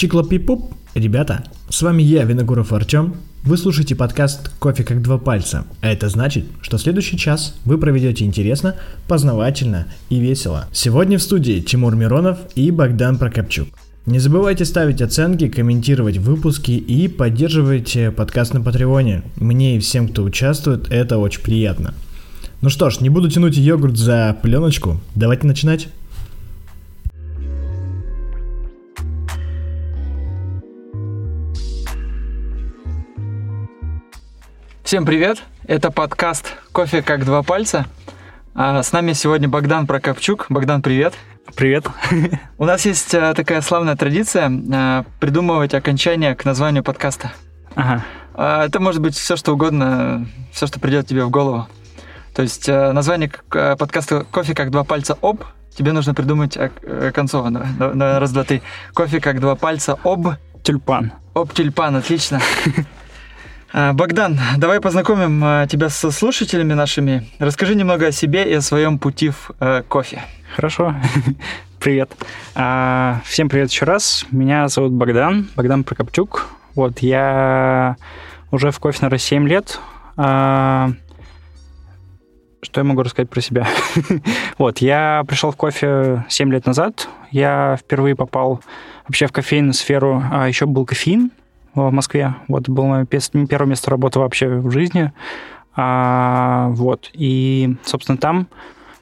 Чиклопипуп, ребята, с вами я, Виногуров Артем. Вы слушаете подкаст «Кофе как два пальца», а это значит, что следующий час вы проведете интересно, познавательно и весело. Сегодня в студии Тимур Миронов и Богдан Прокопчук. Не забывайте ставить оценки, комментировать выпуски и поддерживайте подкаст на Патреоне. Мне и всем, кто участвует, это очень приятно. Ну что ж, не буду тянуть йогурт за пленочку, давайте начинать. Всем привет! Это подкаст «Кофе как два пальца». А с нами сегодня Богдан Прокопчук. Богдан, привет! Привет! У нас есть а, такая славная традиция а, придумывать окончание к названию подкаста. Ага. А, это может быть все, что угодно, все, что придет тебе в голову. То есть название подкаста «Кофе как два пальца об» тебе нужно придумать концово. На раз, два, три. «Кофе как два пальца об...» Тюльпан. Об тюльпан, отлично. А, Богдан, давай познакомим а, тебя со слушателями нашими. Расскажи немного о себе и о своем пути в э, кофе. Хорошо. привет. А, всем привет еще раз. Меня зовут Богдан, Богдан Прокопчук. Вот, я уже в кофе, наверное, 7 лет. что я могу рассказать про себя? вот, я пришел в кофе 7 лет назад. Я впервые попал вообще в кофейную сферу. А еще был кофеин, в Москве. Вот, было мое первое место работы вообще в жизни. А, вот, и, собственно, там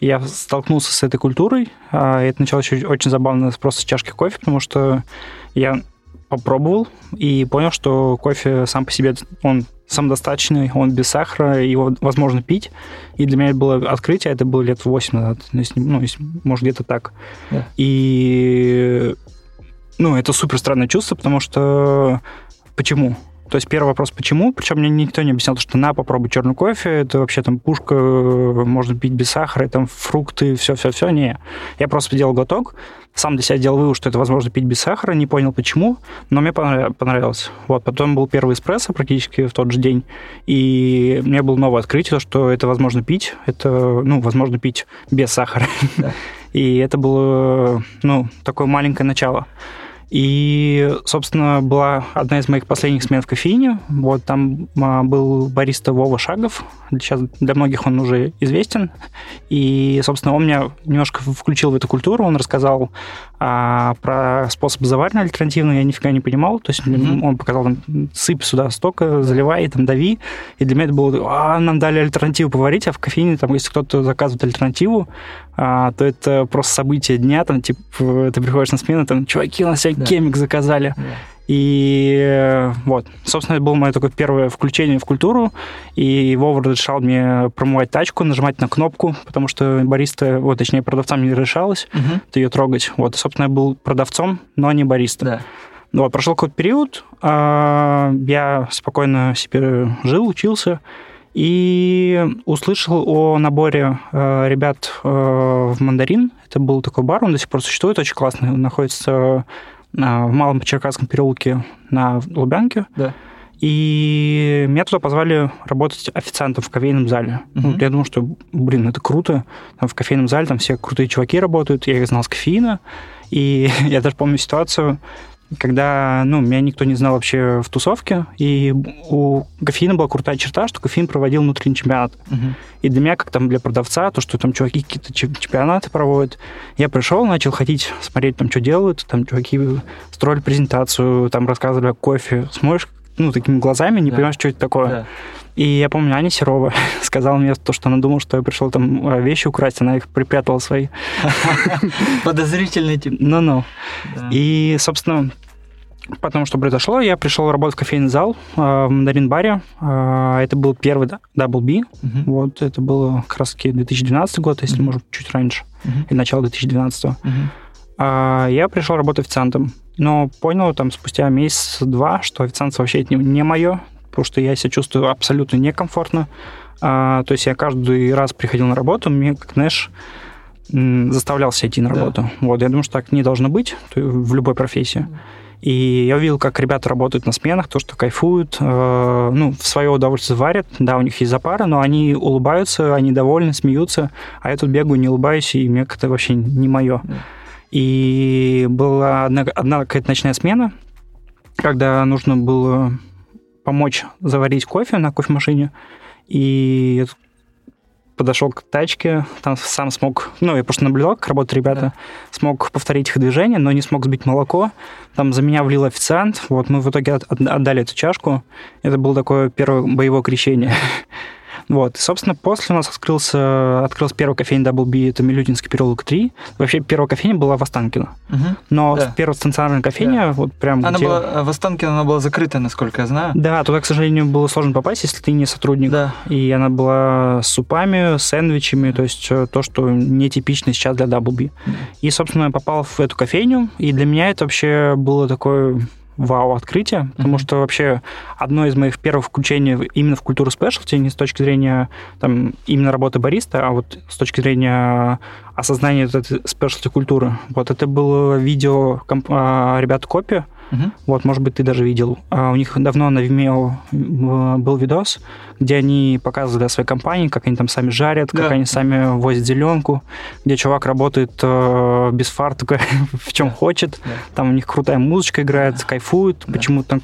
я столкнулся с этой культурой. А, это началось очень, очень забавно просто с чашки кофе, потому что я попробовал и понял, что кофе сам по себе, он самодостаточный, он без сахара, его возможно пить. И для меня это было открытие, это было лет 8 назад, ну, может, где-то так. Yeah. И, ну, это супер странное чувство, потому что Почему? То есть первый вопрос, почему? Причем мне никто не объяснял, что на, попробуй черный кофе, это вообще там пушка, можно пить без сахара, там фрукты, все-все-все. Не. Я просто сделал глоток, сам для себя делал вывод, что это возможно пить без сахара, не понял почему, но мне понравилось. Вот, потом был первый эспрессо практически в тот же день, и мне было новое открытие, что это возможно пить, это, ну, возможно пить без сахара. Да. И это было, ну, такое маленькое начало. И, собственно, была одна из моих последних смен в кофейне. Вот там а, был бариста Вова Шагов. Сейчас для многих он уже известен. И, собственно, он меня немножко включил в эту культуру. Он рассказал а, про способ заваривания альтернативный. Я нифига не понимал. То есть mm-hmm. он показал, там, сыпь сюда столько, заливай, там, дави. И для меня это было, а, нам дали альтернативу поварить, а в кофейне, там, если кто-то заказывает альтернативу, а, то это просто событие дня, там, типа, ты приходишь на смену, там, чуваки, у нас сегодня да. кемик заказали. Да. И вот, собственно, это было мое такое первое включение в культуру, и Вова разрешал мне промывать тачку, нажимать на кнопку, потому что бариста, вот, точнее, продавцам не разрешалось угу. ее трогать. Вот, собственно, я был продавцом, но не бариста. Да. Вот, прошел какой-то период, а, я спокойно себе жил, учился, и услышал о наборе э, ребят э, в «Мандарин». Это был такой бар, он до сих пор существует, очень классный. Он находится э, в Малом Черкасском переулке на Лубянке. Да. И меня туда позвали работать официантом в кофейном зале. Uh-huh. Ну, я думал, что, блин, это круто. Там в кофейном зале там все крутые чуваки работают. Я их знал с кофеина. И я даже помню ситуацию, когда, ну, меня никто не знал вообще в тусовке, и у кофеина была крутая черта, что кофеин проводил внутренний чемпионат. Uh-huh. И для меня, как там для продавца, то, что там чуваки какие-то чемпионаты проводят, я пришел, начал ходить, смотреть, там, что делают, там чуваки строили презентацию, там рассказывали о кофе, смотришь, ну, такими глазами, не да. понимаешь, что это такое. Да. И я помню, Аня Серова сказала мне то, что она думала, что я пришел там а, вещи украсть, она их припрятала свои. Подозрительный тип. Ну-ну. И, собственно, Потом, что произошло, я пришел работать в кофейный зал э, в Мандарин-баре. Э, это был первый Double B. Uh-huh. Вот, это было как раз таки 2012 год, если, uh-huh. может, чуть раньше, uh-huh. или начало 2012. Uh-huh. Э, я пришел работать официантом, но понял там спустя месяц-два, что официанство вообще это не, не мое потому что я себя чувствую абсолютно некомфортно. А, то есть я каждый раз приходил на работу, мне, как знаешь, заставлялся идти на работу. Да. Вот, я думаю, что так не должно быть в любой профессии. И я увидел, как ребята работают на сменах, то, что кайфуют, э, ну, в свое удовольствие варят. Да, у них есть запары, но они улыбаются, они довольны, смеются. А я тут бегаю, не улыбаюсь, и мне как-то вообще не мое. Да. И была одна, одна какая-то ночная смена, когда нужно было помочь заварить кофе на кофемашине, и подошел к тачке, там сам смог, ну, я просто наблюдал, как работают ребята, да. смог повторить их движение, но не смог сбить молоко. Там за меня влил официант, вот мы в итоге отдали эту чашку. Это было такое первое боевое крещение. Вот. И, собственно, после у нас открылся, открылся первый кофейня Double B, это Милютинский переулок 3. Вообще, первая кофейня была в Останкино. Угу. Но да. первая станционарная кофейня, да. вот прям Она где... была, в Останкино она была закрыта, насколько я знаю. Да, туда, к сожалению, было сложно попасть, если ты не сотрудник. Да. И она была с супами, сэндвичами, то есть э, то, что нетипично сейчас для Double B. И, собственно, я попал в эту кофейню, и для меня это вообще было такое вау-открытие, потому mm-hmm. что вообще одно из моих первых включений именно в культуру спешлти, не с точки зрения там, именно работы бариста, а вот с точки зрения осознания этой спешлти культуры. Вот это было видео комп- а, ребят Копи, Угу. Вот, может быть, ты даже видел. А у них давно на Vimeo был видос, где они показывали о своей компании, как они там сами жарят, да. как они сами возят зеленку, где чувак работает э, без фартука, в чем да. хочет. Да. Там у них крутая музычка играет, да. кайфуют. Да. Почему-то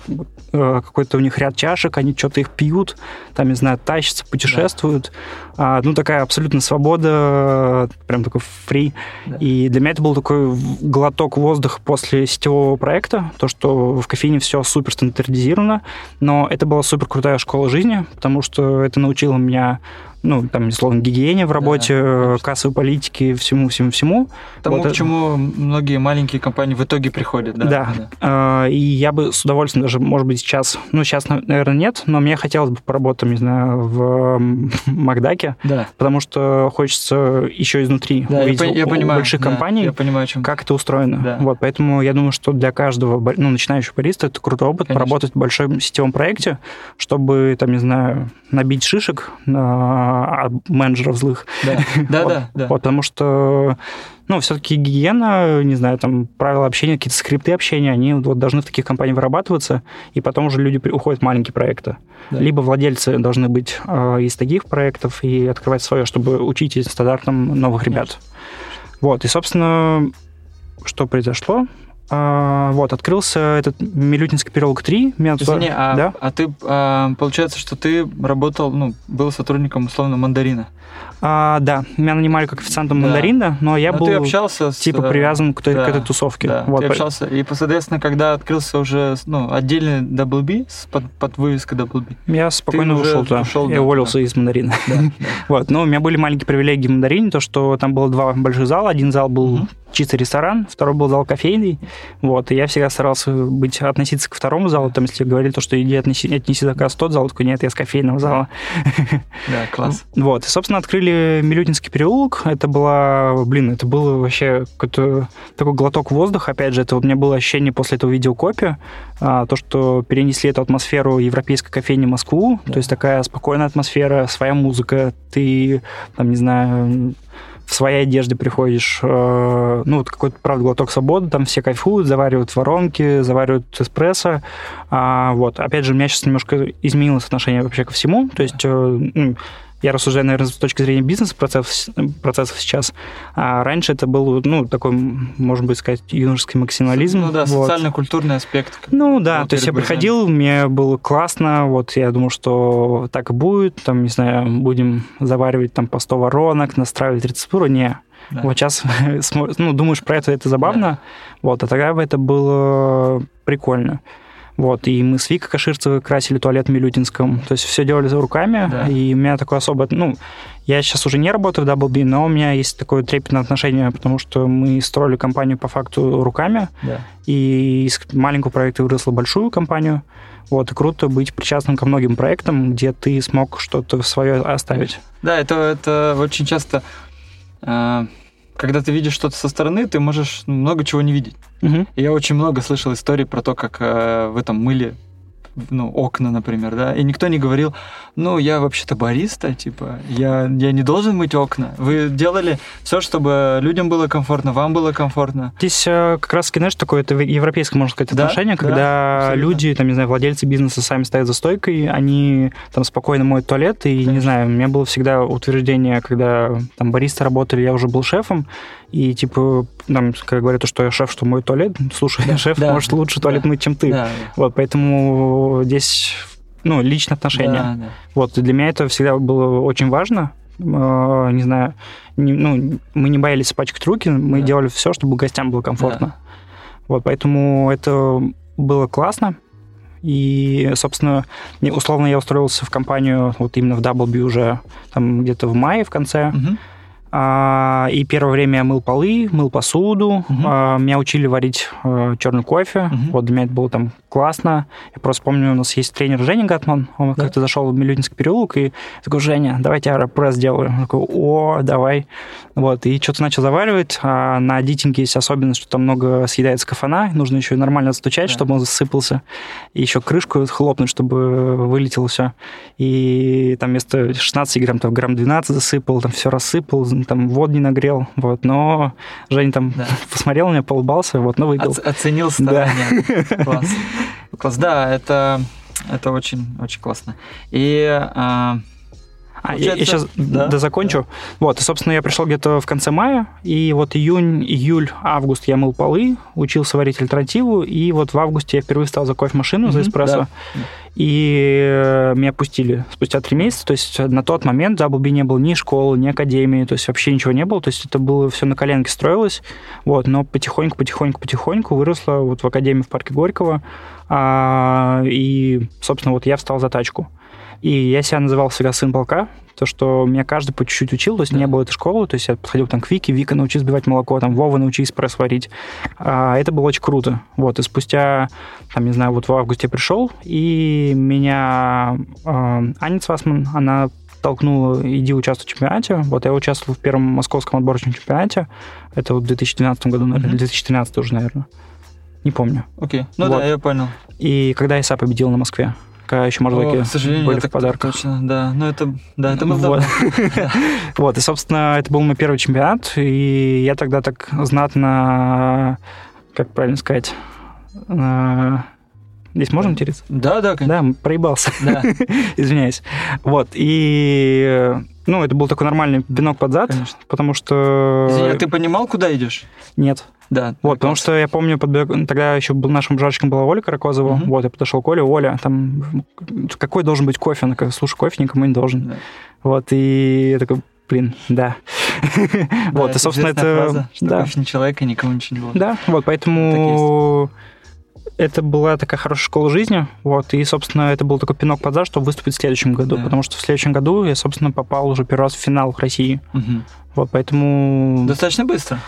э, какой-то у них ряд чашек, они что-то их пьют, там, не знаю, тащатся, путешествуют. Да. А, ну, такая абсолютно свобода, прям такой фри. Да. И для меня это был такой глоток воздуха после сетевого проекта, то, что в кофейне все супер стандартизировано, но это была супер крутая школа жизни, потому что это научило меня ну, там, условно, гигиене в работе, да, кассовой политике, всему-всему-всему. Тому, вот, к чему многие маленькие компании в итоге приходят, да. Да, да. А, и я бы с удовольствием даже, может быть, сейчас, ну, сейчас, наверное, нет, но мне хотелось бы поработать, не знаю, в Макдаке, да. потому что хочется еще изнутри да, увидеть я, я у, понимаю, больших да, компаний, я понимаю, чем... как это устроено. Да. Вот, поэтому я думаю, что для каждого, ну, начинающего бариста это крутой опыт Конечно. поработать в большом сетевом проекте, чтобы, там, не знаю, набить шишек на менеджеров злых. Да, да, да. Потому что, ну, все-таки гигиена, не знаю, там, правила общения, какие-то скрипты общения, они вот должны в таких компаниях вырабатываться, и потом уже люди уходят в маленькие проекты. Да. Либо владельцы должны быть э, из таких проектов и открывать свое, чтобы учить стандартам новых ребят. Вот, и, собственно, что произошло? А, вот, открылся этот Милютинский переулок 3. Меня Извини, туда... а, да? а ты, а, получается, что ты работал, ну, был сотрудником, условно, мандарина? А, да, меня нанимали как официантом да. мандарина, но я но был ты общался типа с, привязан к, той, да, к этой тусовке. Да, вот. ты общался, и, соответственно, когда открылся уже ну, отдельный Double B под, под вывеской Double B, я спокойно ушел туда. Ушел, я да, уволился да. из мандарина. Да, да. вот, но у меня были маленькие привилегии в мандарине, то, что там было два больших зала. Один зал был угу. чистый ресторан, второй был зал кофейный. Вот, и я всегда старался быть, относиться к второму залу. Там, если говорили то, что иди отнеси, отнеси заказ тот зал, такой, нет, я с кофейного зала. Да, класс. Вот, и, собственно, открыли Милютинский переулок. Это была, блин, это было вообще какой-то такой глоток воздуха. Опять же, это у меня было ощущение после этого видеокопия, а, то, что перенесли эту атмосферу европейской кофейни Москву. Да. То есть такая спокойная атмосфера, своя музыка. Ты, там, не знаю, в своей одежде приходишь, э, ну, вот какой-то, правда, глоток свободы, там все кайфуют, заваривают воронки, заваривают эспрессо. А, вот, опять же, у меня сейчас немножко изменилось отношение вообще ко всему, то есть э, я рассуждаю, наверное, с точки зрения бизнес-процессов процессов сейчас. А раньше это был, ну, такой, можно быть сказать, юношеский максимализм. Ну да, вот. социально-культурный аспект. Ну да, то есть я приходил, мне было классно, вот я думал, что так и будет, там, не знаю, будем заваривать там по 100 воронок, настраивать рецептуру, не. Да. Вот сейчас, ну, думаешь про это, это забавно, да. вот, а тогда бы это было прикольно. Вот, и мы с Викой Каширцевой красили туалет в Милютинском. То есть все делали руками, да. и у меня такое особое... Ну, я сейчас уже не работаю в Double B, но у меня есть такое трепетное отношение, потому что мы строили компанию по факту руками, да. и из маленького проекта выросла большую компанию. Вот, и круто быть причастным ко многим проектам, где ты смог что-то свое оставить. Да, это, это очень часто э, когда ты видишь что-то со стороны, ты можешь много чего не видеть. Угу. И я очень много слышал историй про то, как э, вы там мыли ну, окна, например, да, и никто не говорил, ну, я вообще-то бариста, типа, я, я не должен мыть окна. Вы делали все, чтобы людям было комфортно, вам было комфортно. Здесь э, как раз, знаешь, такое это европейское, можно сказать, Да, отношение, да, когда абсолютно. люди, там, не знаю, владельцы бизнеса сами стоят за стойкой, они там спокойно моют туалет, и, не Конечно. знаю, у меня было всегда утверждение, когда там баристы работали, я уже был шефом, и, типа, там, когда говорят, то, что я шеф, что мой туалет, слушай, Да, шеф да, может лучше туалет да, мыть, чем ты. Да, Вот, поэтому здесь, ну, личное отношение. да, да. Вот, и для меня это всегда было очень важно. Э, Не знаю, не- ну, мы не боялись испачкать руки, мы Да. делали все, чтобы гостям было комфортно. Вот, поэтому это было классно. И, собственно, условно я устроился в компанию вот именно в Double уже там где-то в мае в конце. Мгм. А, и первое время я мыл полы, мыл посуду. А, меня учили варить черный кофе. Мгм. Вот для меня это было там классно. Я просто помню, у нас есть тренер Женя Гатман. Он Да. как-то зашел в Милютинский переулок и такой, Женя, давайте аэропресс сделаю. Я такой, о, давай. Вот, и что-то начал заваривать. А на дитинге есть особенность, что там много съедается кафана. Нужно еще и нормально отстучать, Да. чтобы он засыпался. И еще крышку хлопнуть, чтобы вылетело все. И там вместо 16 грамм, там грамм 12 засыпал, там все рассыпал, там воду не нагрел. Вот, но Женя там Да. посмотрел на меня, поулыбался, вот, но выпил. Оц- оценил старания. Класс. Класс. Да, это, это очень, очень классно. И а, А, я, сейчас да, дозакончу. Вот, и, собственно, я пришел где-то в конце мая, и вот июнь, июль, август я мыл полы, учился варить альтернативу, и вот в августе я впервые стал за кофемашину, за эспрессо, да. и э, меня пустили спустя три месяца, то есть на тот момент в Double не было ни школы, ни академии, то есть вообще ничего не было, то есть это было все на коленке строилось, вот, но потихоньку, потихоньку, потихоньку выросло вот в академии в парке Горького, а, и, собственно, вот я встал за тачку. И я себя называл всегда сын полка, то, что меня каждый по чуть-чуть учил, то есть Да. не было этой школы, то есть я подходил там к Вике, Вика научи сбивать молоко, там Вова научи эспресс варить. А, это было очень круто. Вот, и спустя, там, не знаю, вот в августе пришел, и меня э, Аня Цвасман, она толкнула, иди участвуй в чемпионате. Вот я участвовал в первом московском отборочном чемпионате. Это вот в 2012 году, наверное, или 2013 уже, наверное. Не помню. окей. Ну Вот. да, я понял. И когда ИСА победил на Москве, когда еще О, мордоки к сожалению, были в подарках. Точно, да. Ну это, да, это было Вот. Вот, и, собственно, это был мой первый чемпионат, и я тогда так знатно, как правильно сказать, э, здесь можно материться? Да, да, конечно. Да, проебался, Да, извиняюсь. Вот, и, ну, это был такой нормальный пинок под зад, конечно. потому что... Извини, а ты понимал, куда идешь? Нет. Да. Вот, потому что я помню, подбег- тогда еще был нашим жарочком была Оля Каракозова. Мгм. Вот, я подошел к Оле, Оля, там, какой должен быть кофе? Она говорит, слушай, кофе никому не должен. Да. Вот, и я такой, блин, да. Вот, и, собственно, это... фраза, что Да, кофе не человек и никому ничего не должен. да, вот, поэтому это была такая хорошая школа жизни, вот, и, собственно, это был такой пинок под зад, чтобы выступить в следующем году, Да. потому что в следующем году я, собственно, попал уже первый раз в финал России, Мгм. вот, поэтому... Достаточно быстро.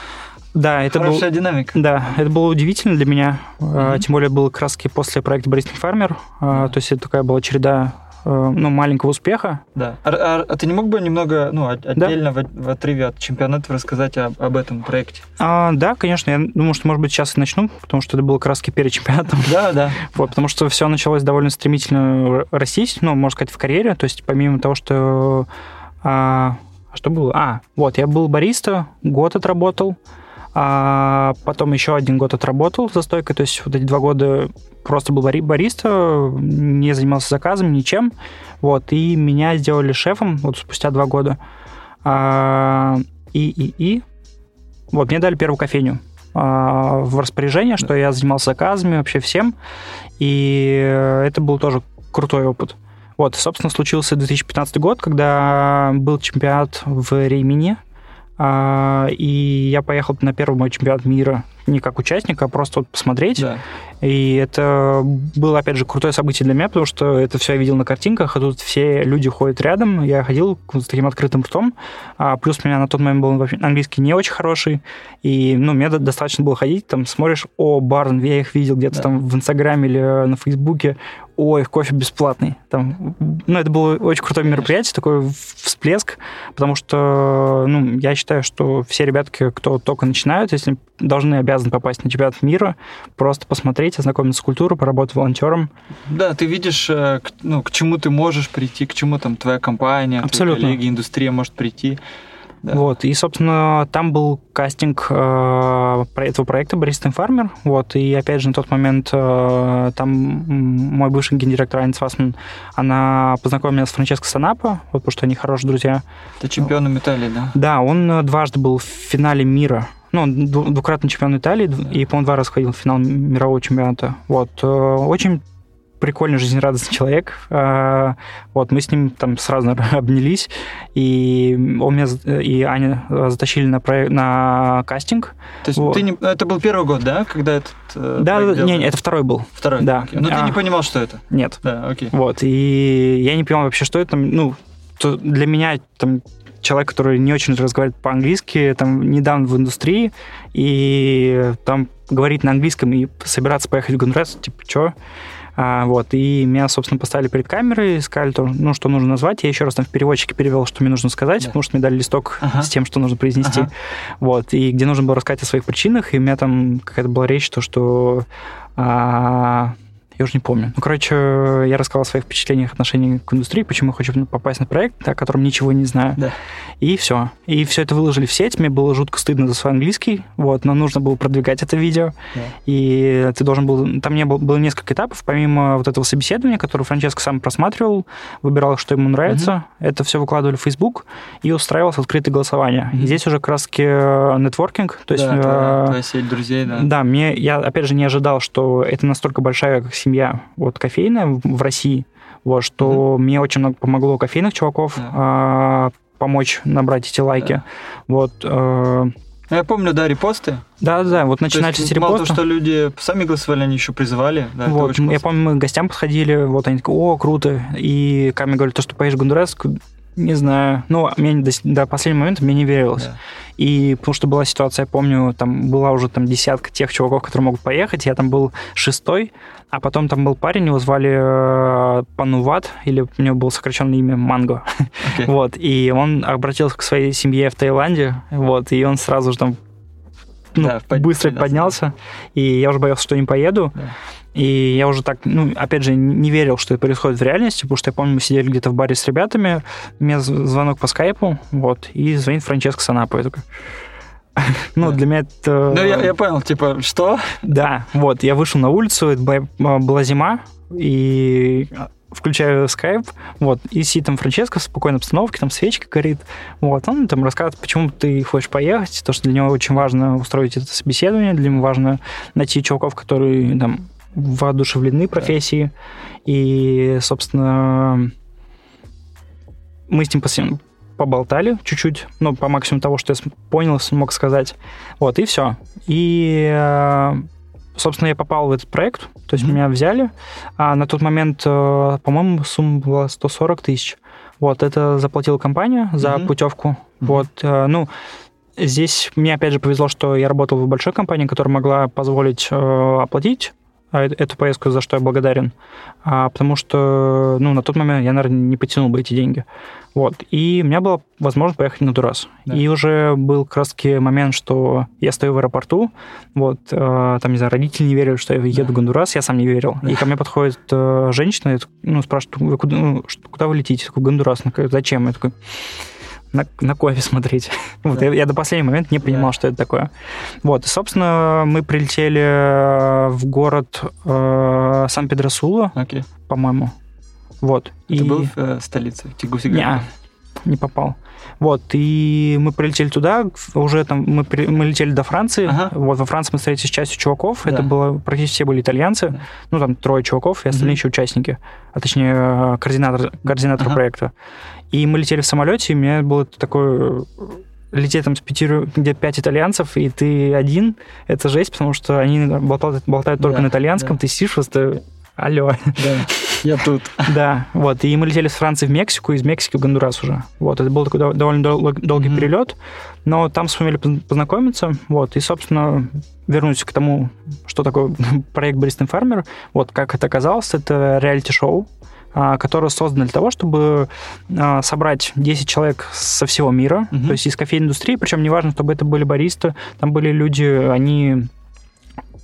Да, это был... Хорошая динамика. Да, это было удивительно для меня. А, Мгм. Тем более был как раз после проекта «Борисник фармер». А, Да. То есть это такая была череда ну, маленького успеха. Да. А, а- а ты не мог бы немного, ну, от- отдельно в, в отрыве от чемпионата рассказать об, об этом проекте? А, да, конечно, я думаю, что, может быть, сейчас и начну, потому что это было как раз перед чемпионатом. Да, да. Вот, потому что все началось довольно стремительно растить, ну, можно сказать, в карьере. То есть помимо того, что... А, что было? А, вот, я был бариста, год отработал, а потом еще один год отработал за стойкой, то есть вот эти два года просто был бари- бариста, не занимался заказом, ничем, вот, и меня сделали шефом вот спустя два года. А, и, и, и, вот, мне дали первую кофейню а, в распоряжение, что я занимался заказами, вообще всем, и это был тоже крутой опыт. Вот, собственно, случился 2015 год, когда был чемпионат в а, и я поехал на первый мой чемпионат мира не как участник, а просто вот посмотреть. Да. И это было, опять же, крутое событие для меня, потому что это все я видел на картинках, а тут все люди ходят рядом. Я ходил с таким открытым ртом. А плюс у меня на тот момент был английский не очень хороший. И, ну, мне до- достаточно было ходить, там, смотришь, о, Барн, я их видел где-то Да. там в Инстаграме или на Фейсбуке. Ой, кофе бесплатный. Там, ну, это было очень крутое мероприятие, такой всплеск, потому что, ну, я считаю, что все ребятки, кто только начинают, если должны, обязаны попасть на чемпионат мира, просто посмотреть, ознакомиться с культурой, поработать волонтером. Да, ты видишь, э, ну, к чему ты можешь прийти, к чему там твоя компания, Абсолютно. твои коллеги, индустрия может прийти. Да. Вот, и, собственно, там был кастинг э, этого проекта Баристин Фармер, вот, и, опять же, на тот момент э, там мой бывший гендиректор Айнс Васман, она познакомила меня с Франческо Санапа, вот, потому что они хорошие друзья. Это чемпион Италии, да? Да, он дважды был в финале мира ну, двукратный чемпион Италии, да. и, по-моему, два раза ходил в финал мирового чемпионата. Вот. Э, очень прикольный, жизнерадостный человек. А, вот, мы с ним там сразу обнялись, и он меня и Аня затащили на, проект, на кастинг. То есть вот. ты не, это был первый год, да, когда этот э, Да, не, не, это второй был. Второй, да. Окей. Но а, ты не понимал, что это? Нет. Да, окей. Вот, и я не понимал вообще, что это, ну, то для меня там человек, который не очень разговаривает по-английски, там недавно в индустрии, и там говорить на английском и собираться поехать в Гондурас, типа, что? А, вот, и меня, собственно, поставили перед камерой, сказали, то, ну, что нужно назвать. Я еще раз там в переводчике перевел, что мне нужно сказать, да. потому что мне дали листок ага. с тем, что нужно произнести. Ага. Вот, и где нужно было рассказать о своих причинах, и у меня там какая-то была речь, то, что а, я уже не помню. Ну, короче, я рассказал о своих впечатлениях, отношении к индустрии, почему я хочу попасть на проект, о котором ничего не знаю. Да. И все. И все это выложили в сеть. Мне было жутко стыдно за свой английский, вот, но нужно было продвигать это видео. Да. И ты должен был... Там не было, было несколько этапов, помимо вот этого собеседования, которое Франческо сам просматривал, выбирал, что ему нравится. Угу. Это все выкладывали в Facebook и устраивалось открытое голосование. Угу. И здесь уже как раз-таки э, нетворкинг. То есть, да, э, твоя сеть друзей, да. Да, мне, я опять же не ожидал, что это настолько большая как семья вот кофейная в России, вот, что mm-hmm. мне очень много помогло кофейных чуваков yeah. а, помочь набрать эти лайки. Yeah. Вот. А, я помню, да, репосты. Да, да, вот начинались эти репосты. Мало того, что люди сами голосовали, они еще призывали. Да, вот, я помню, мы к гостям подходили, вот они такие, о, круто. И Ками говорит, то, что поедешь в Гондурас, не знаю. Ну, мне до, до последнего момента мне не верилось. Да. И потому что была ситуация, я помню, там была уже там десятка тех чуваков, которые могут поехать. Я там был шестой, а потом там был парень, его звали э, Пануват, или у него было сокращенное имя Манго. Okay. вот, и он обратился к своей семье в Таиланде, вот, и он сразу же там ну, да, быстро поднялся, поднялся, и я уже боялся, что не поеду. Да. И я уже так, ну, опять же, не верил, что это происходит в реальности, потому что я помню, мы сидели где-то в баре с ребятами, у меня звонок по скайпу, вот, и звонит Франческо Санапо. Я такой, ну, для меня это... Ну, я, я понял, типа, что? Да, вот, я вышел на улицу, это была зима, и включаю скайп, вот, и сидит там Франческо в спокойной обстановке, там свечка горит, вот, он там рассказывает, почему ты хочешь поехать, то, что для него очень важно устроить это собеседование, для него важно найти чуваков, которые там воодушевлены профессией. И, собственно, мы с ним поболтали чуть-чуть, ну, по максимуму того, что я понял, смог сказать. Вот, и все. И, э, собственно, я попал в этот проект, то есть mm-hmm. меня взяли. А на тот момент, э, по-моему, сумма была 140 тысяч. Вот, это заплатила компания за mm-hmm. путевку. Mm-hmm. Вот, э, ну, здесь мне, опять же, повезло, что я работал в большой компании, которая могла позволить оплатить эту поездку, за что я благодарен, а, потому что, ну, на тот момент я, наверное, не потянул бы эти деньги. Вот. И у меня была возможность поехать на Дурас. Да. И уже был как раз момент, что я стою в аэропорту, вот, э, там, не знаю, родители не верили, что я еду да. в Гондурас, я сам не верил. Да. И ко мне подходит э, женщина, ну, спрашивает, вы куда, ну, куда вы летите? Я такой, Гондурас. Говорит, зачем? Я такой, на, на кофе смотреть. Вот, я, я до последнего момента не понимал, что это такое. Вот, и, собственно, мы прилетели э, в город э, Сан-Педросула, okay. по-моему. Вот. Ты и... был в э, столице, в Не, попал. Вот, и мы прилетели туда, уже там мы, при, мы летели до Франции. Ага. Вот, во Франции мы встретились с частью чуваков. Да. Это было практически все были итальянцы. Да. Ну, там трое чуваков и остальные угу. еще участники. А точнее, э, координатор, координатор ага. проекта. И мы летели в самолете, и у меня было такое лететь там с пяти, где пять итальянцев, и ты один, это жесть, потому что они болтают, болтают только да, на итальянском, да. ты сидишь просто, алло. Да. Я тут. Да, вот. И мы летели с Франции в Мексику, из Мексики в Гондурас уже. Вот, это был такой довольно долгий mm-hmm. перелет, но там сумели познакомиться, вот, и, собственно, вернусь к тому, что такое проект Баристин Фармер. Вот, как это оказалось, это реалити-шоу, а, которое создано для того, чтобы а, собрать 10 человек со всего мира, mm-hmm. то есть из кофейной индустрии, причем неважно, чтобы это были баристы, там были люди, они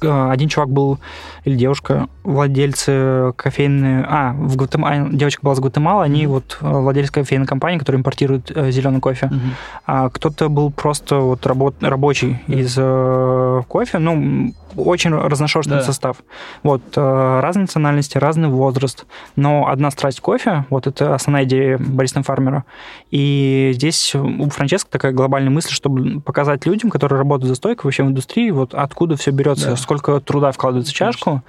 Э, один чувак был, или девушка, владельцы кофейной... А, в Гватемале, девочка была с Гватемалы, они mm-hmm. вот э, владельцы кофейной компании, которая импортирует э, зеленый кофе. Mm-hmm. А кто-то был просто вот работ, рабочий mm-hmm. из э, кофе, ну, очень разношерстный да. состав. Вот, э, разные национальности, разный возраст, но одна страсть кофе, вот это основная идея бариста фармера. И здесь у Франческо такая глобальная мысль, чтобы показать людям, которые работают за стойкой вообще в индустрии, вот откуда все берется, да. сколько труда вкладывается в чашку.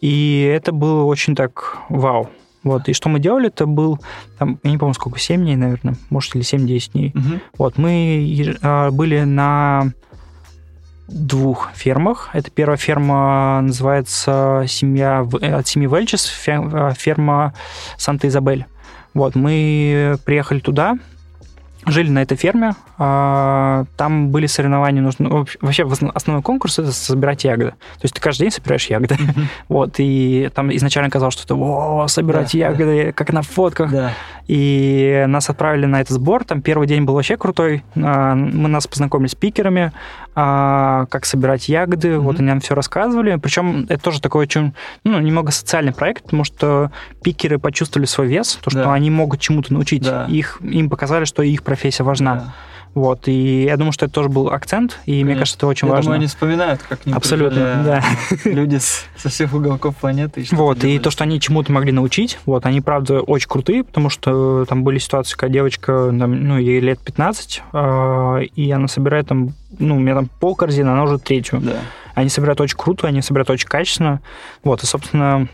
И это было очень так вау. Вот, и что мы делали, это был, там, я не помню, сколько, 7 дней, наверное, может, или 7-10 дней. Угу. Вот, мы э, были на двух фермах. Это первая ферма называется семья, от семьи Вельчес, ферма Санта-Изабель. Вот, мы приехали туда, жили на этой ферме, а, там были соревнования, нужно ну, вообще основной конкурс это собирать ягоды. То есть ты каждый день собираешь ягоды, mm-hmm. вот и там изначально казалось, что это о собирать да, ягоды, да. как на фотках, да. и нас отправили на этот сбор. Там первый день был вообще крутой, а, мы нас познакомили с пикерами, а, как собирать ягоды, mm-hmm. вот они нам все рассказывали. Причем это тоже такой очень, ну немного социальный проект, потому что пикеры почувствовали свой вес, то что да. они могут чему-то научить, да. их им показали, что их профессия важна. Да. Вот, и я думаю, что это тоже был акцент, и Конечно. мне кажется, это очень я важно. Думаю, они вспоминают, как не Абсолютно, да. Люди со всех уголков планеты. И вот, и то, что они чему-то могли научить, вот, они, правда, очень крутые, потому что там были ситуации, когда девочка, там, ну, ей лет 15, э, и она собирает там, ну, у меня там пол корзины, она уже третью. Да. Они собирают очень круто, они собирают очень качественно. Вот, и, собственно,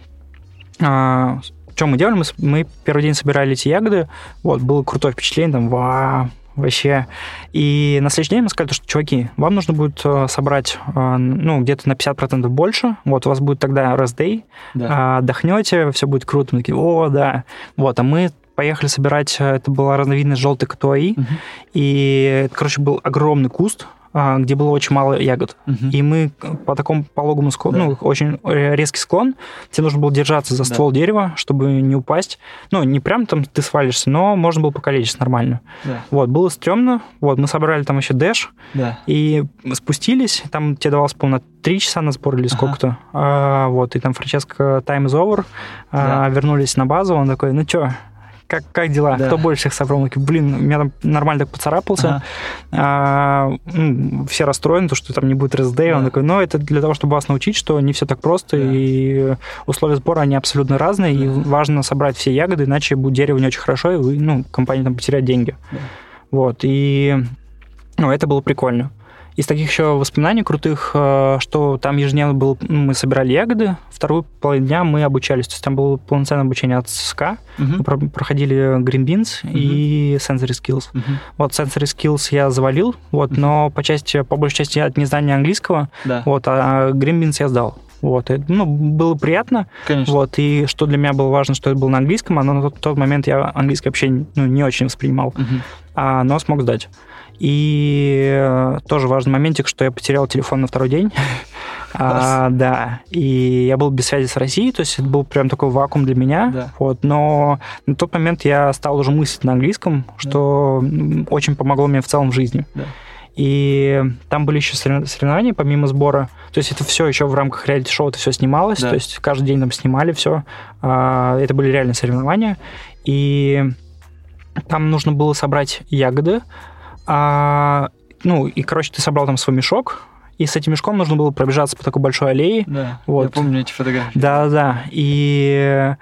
э, что мы делали? Мы, мы первый день собирали эти ягоды, вот, было крутое впечатление, там, вау, вообще. И на следующий день мы сказали, что, чуваки, вам нужно будет э, собрать, э, ну, где-то на 50% больше, вот, у вас будет тогда rest day, да. отдохнете, все будет круто. Мы такие, о, да. Вот, а мы поехали собирать, э, это была разновидность желтой катуаи, угу. и это, короче, был огромный куст, а, где было очень мало ягод. Угу. И мы по такому пологому склону, да. ну, очень резкий склон, тебе нужно было держаться за да. ствол дерева, чтобы не упасть. Ну, не прям там ты свалишься, но можно было покалечиться нормально. Да. Вот, было стрёмно. Вот, мы собрали там еще дэш. Да. И спустились, там тебе давалось, по-моему, на часа на сбор или сколько-то. Ага. А, вот, и там Франческо time is over. Да. А, вернулись на базу, он такой, ну чё, как, как дела? Да. Кто больше их собрал? Блин, меня там нормально так поцарапался. Ага. А, ну, все расстроены, то, что там не будет РСД. Да. Он такой, ну, это для того, чтобы вас научить, что не все так просто, да. и условия сбора, они абсолютно разные, да. и важно собрать все ягоды, иначе будет дерево не очень хорошо, и вы, ну, компания там потеряет деньги. Да. Вот, и ну, это было прикольно. Из таких еще воспоминаний крутых, э, что там ежедневно был, мы собирали ягоды, вторую половину дня мы обучались. То есть там было полноценное обучение от СКА. Uh-huh. Мы проходили Green Beans uh-huh. и Sensory Skills. Uh-huh. Вот Sensory Skills я завалил, вот, uh-huh. но по части, по большей части от незнания английского, да. вот, а Green Beans я сдал. Вот, и, ну, было приятно. Конечно. Вот, и что для меня было важно, что это было на английском, а на тот, тот момент я английский вообще ну, не очень воспринимал, uh-huh. а, но смог сдать. И э, тоже важный моментик, что я потерял телефон на второй день. а, да, и я был без связи с Россией, то есть это был прям такой вакуум для меня. Да. Вот, но на тот момент я стал уже мыслить на английском, что да. очень помогло мне в целом в жизни. Да. И там были еще соревнования помимо сбора. То есть это все еще в рамках реалити-шоу это все снималось. Да. То есть каждый день там снимали все. А, это были реальные соревнования. И там нужно было собрать ягоды, а, ну, и, короче, ты собрал там свой мешок, и с этим мешком нужно было пробежаться по такой большой аллее. Да, вот. я помню эти фотографии. Да, да, и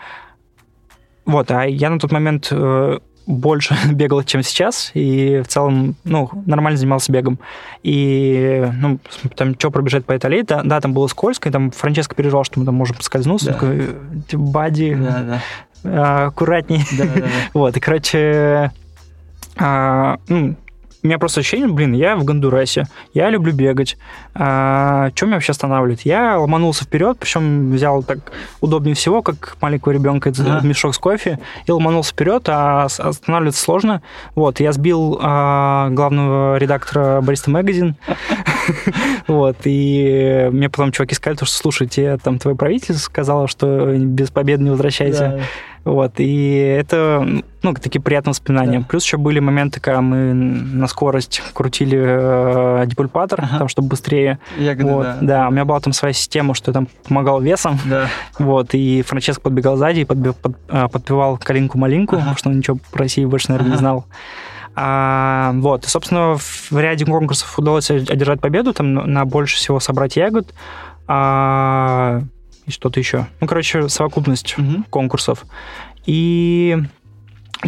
вот, а я на тот момент э, больше бегал, чем сейчас, и в целом, ну, нормально занимался бегом. И, ну, там, что пробежать по этой аллее, да, да, там было скользко, и там Франческо переживал, что мы там можем поскользнуться, да. такой, типа, бади, да, да. А, аккуратней. Да, да, да. Вот, и, короче, а, ну, у меня просто ощущение, блин, я в Гондурасе, я люблю бегать. А, что меня вообще останавливает? Я ломанулся вперед, причем взял так удобнее всего, как маленького ребенка, ага. мешок с кофе, и ломанулся вперед, а останавливаться сложно. Вот, я сбил а, главного редактора Бариста Магазин. Вот, и мне потом чуваки сказали, что, слушайте, там твой правитель сказал, что без победы не возвращайся. Вот, и это, ну, такие приятные воспоминания. Да. Плюс еще были моменты, когда мы на скорость крутили э, депульпатор, ага. там, чтобы быстрее. Ягоды, вот, да. да. у меня была там своя система, что я там помогал весом. Да. Вот, и Франческо подбегал сзади и подбив, под, э, подпевал калинку-малинку, ага. потому что он ничего про Россию больше, наверное, ага. не знал. А, вот, и, собственно, в ряде конкурсов удалось одержать победу, там на больше всего собрать ягод. А, и что-то еще. Ну, короче, совокупность угу. конкурсов. И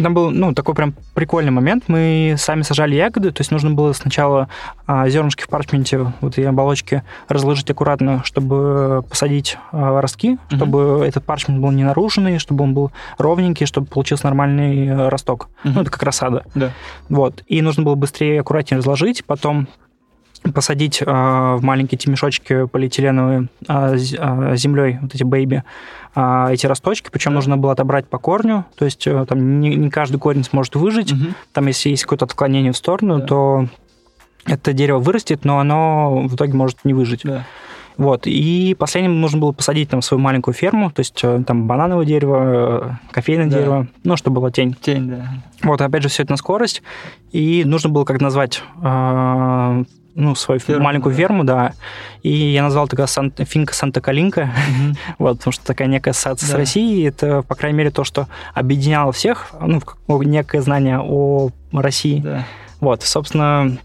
там был, ну, такой прям прикольный момент. Мы сами сажали ягоды, то есть нужно было сначала а, зернышки в парчменте, вот и оболочки разложить аккуратно, чтобы посадить а, ростки, угу. чтобы этот парчмент был не нарушенный, чтобы он был ровненький, чтобы получился нормальный э, росток. Угу. Ну, это как рассада. Да. Вот. И нужно было быстрее и аккуратнее разложить, потом посадить э, в маленькие эти мешочки полиэтиленовые э, землей, вот эти бэйби, э, эти росточки, причем да. нужно было отобрать по корню, то есть э, там не, не каждый корень сможет выжить, угу. там если есть какое-то отклонение в сторону, да. то это дерево вырастет, но оно в итоге может не выжить. Да. Вот. И последним нужно было посадить там свою маленькую ферму, то есть э, там банановое дерево, э, кофейное да. дерево, ну, чтобы была тень. Тень, да. Вот, опять же, все это на скорость. И нужно было как назвать э, ну, свою ферму, маленькую да. ферму, да. И я назвал тогда Сан... Финка Санта-Калинка, mm-hmm. вот, потому что такая некая ассоциация да. с Россией. Это, по крайней мере, то, что объединяло всех, ну, некое знание о России. Да. Вот, собственно,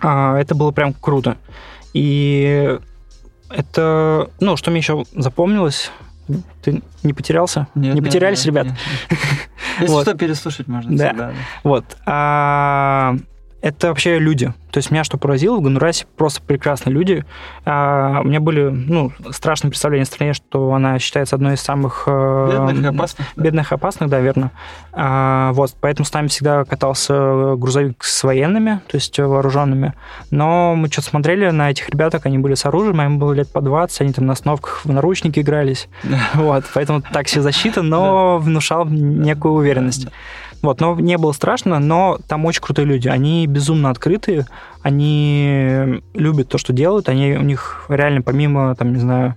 а, это было прям круто. И это, ну, что мне еще запомнилось, ты не потерялся? Нет, не потерялись, нет, ребят? Нет, нет. Если вот. что, переслушать можно да. всегда. Да. Вот. А, это вообще люди. То есть меня что поразило, в Гондурасе просто прекрасные люди. А, у меня были ну, страшные представления о стране, что она считается одной из самых... Э, бедных и опасных. Бедных и опасных, да, верно. А, вот, поэтому с нами всегда катался грузовик с военными, то есть вооруженными. Но мы что-то смотрели на этих ребяток, они были с оружием, им было лет по 20, они там на основках в наручники игрались. Вот, поэтому так себе защита, но внушал некую уверенность. Вот, но не было страшно, но там очень крутые люди. Они безумно открытые, они любят то, что делают, они, у них реально помимо, там, не знаю,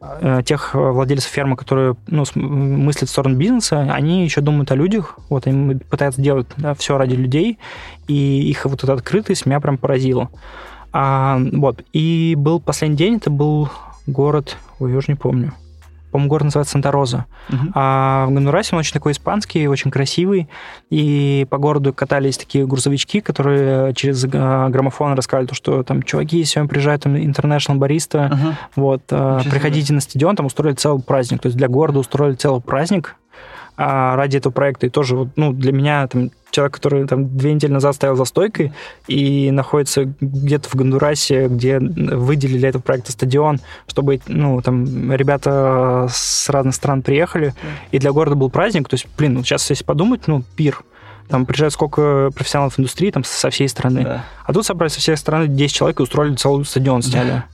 э, тех владельцев фермы, которые ну, мыслят в сторону бизнеса, они еще думают о людях, вот, они пытаются делать да, все ради людей, и их вот эта открытость меня прям поразила. А, вот, и был последний день, это был город, ой, я уже не помню, по-моему, город называется Санта-Роза. Uh-huh. А в Гондурасе он очень такой испанский, очень красивый. И по городу катались такие грузовички, которые через а, граммофон рассказывали, что там, чуваки, сегодня приезжают там International Barista, uh-huh. вот, а, приходите на стадион, там устроили целый праздник. То есть для города устроили целый праздник, а ради этого проекта. И тоже вот, ну, для меня там, человек, который там две недели назад стоял за стойкой и находится где-то в Гондурасе, где выделили для этого проекта стадион, чтобы ну, там ребята с разных стран приехали, и для города был праздник. То есть, блин, ну, сейчас, если подумать, ну, пир. Там приезжает сколько профессионалов индустрии там со всей страны. Да. А тут собрались со всей страны 10 человек и устроили целый стадион, сняли. Да.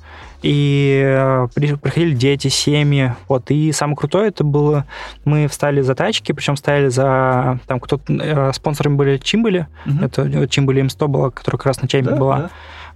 И э, приходили дети, семьи. Вот. И самое крутое это было, мы встали за тачки, причем стояли за... Там кто-то... Э, спонсорами были Чимбали. Угу. Это Чимбали М100 была, которая как раз на чайме да, была. Да.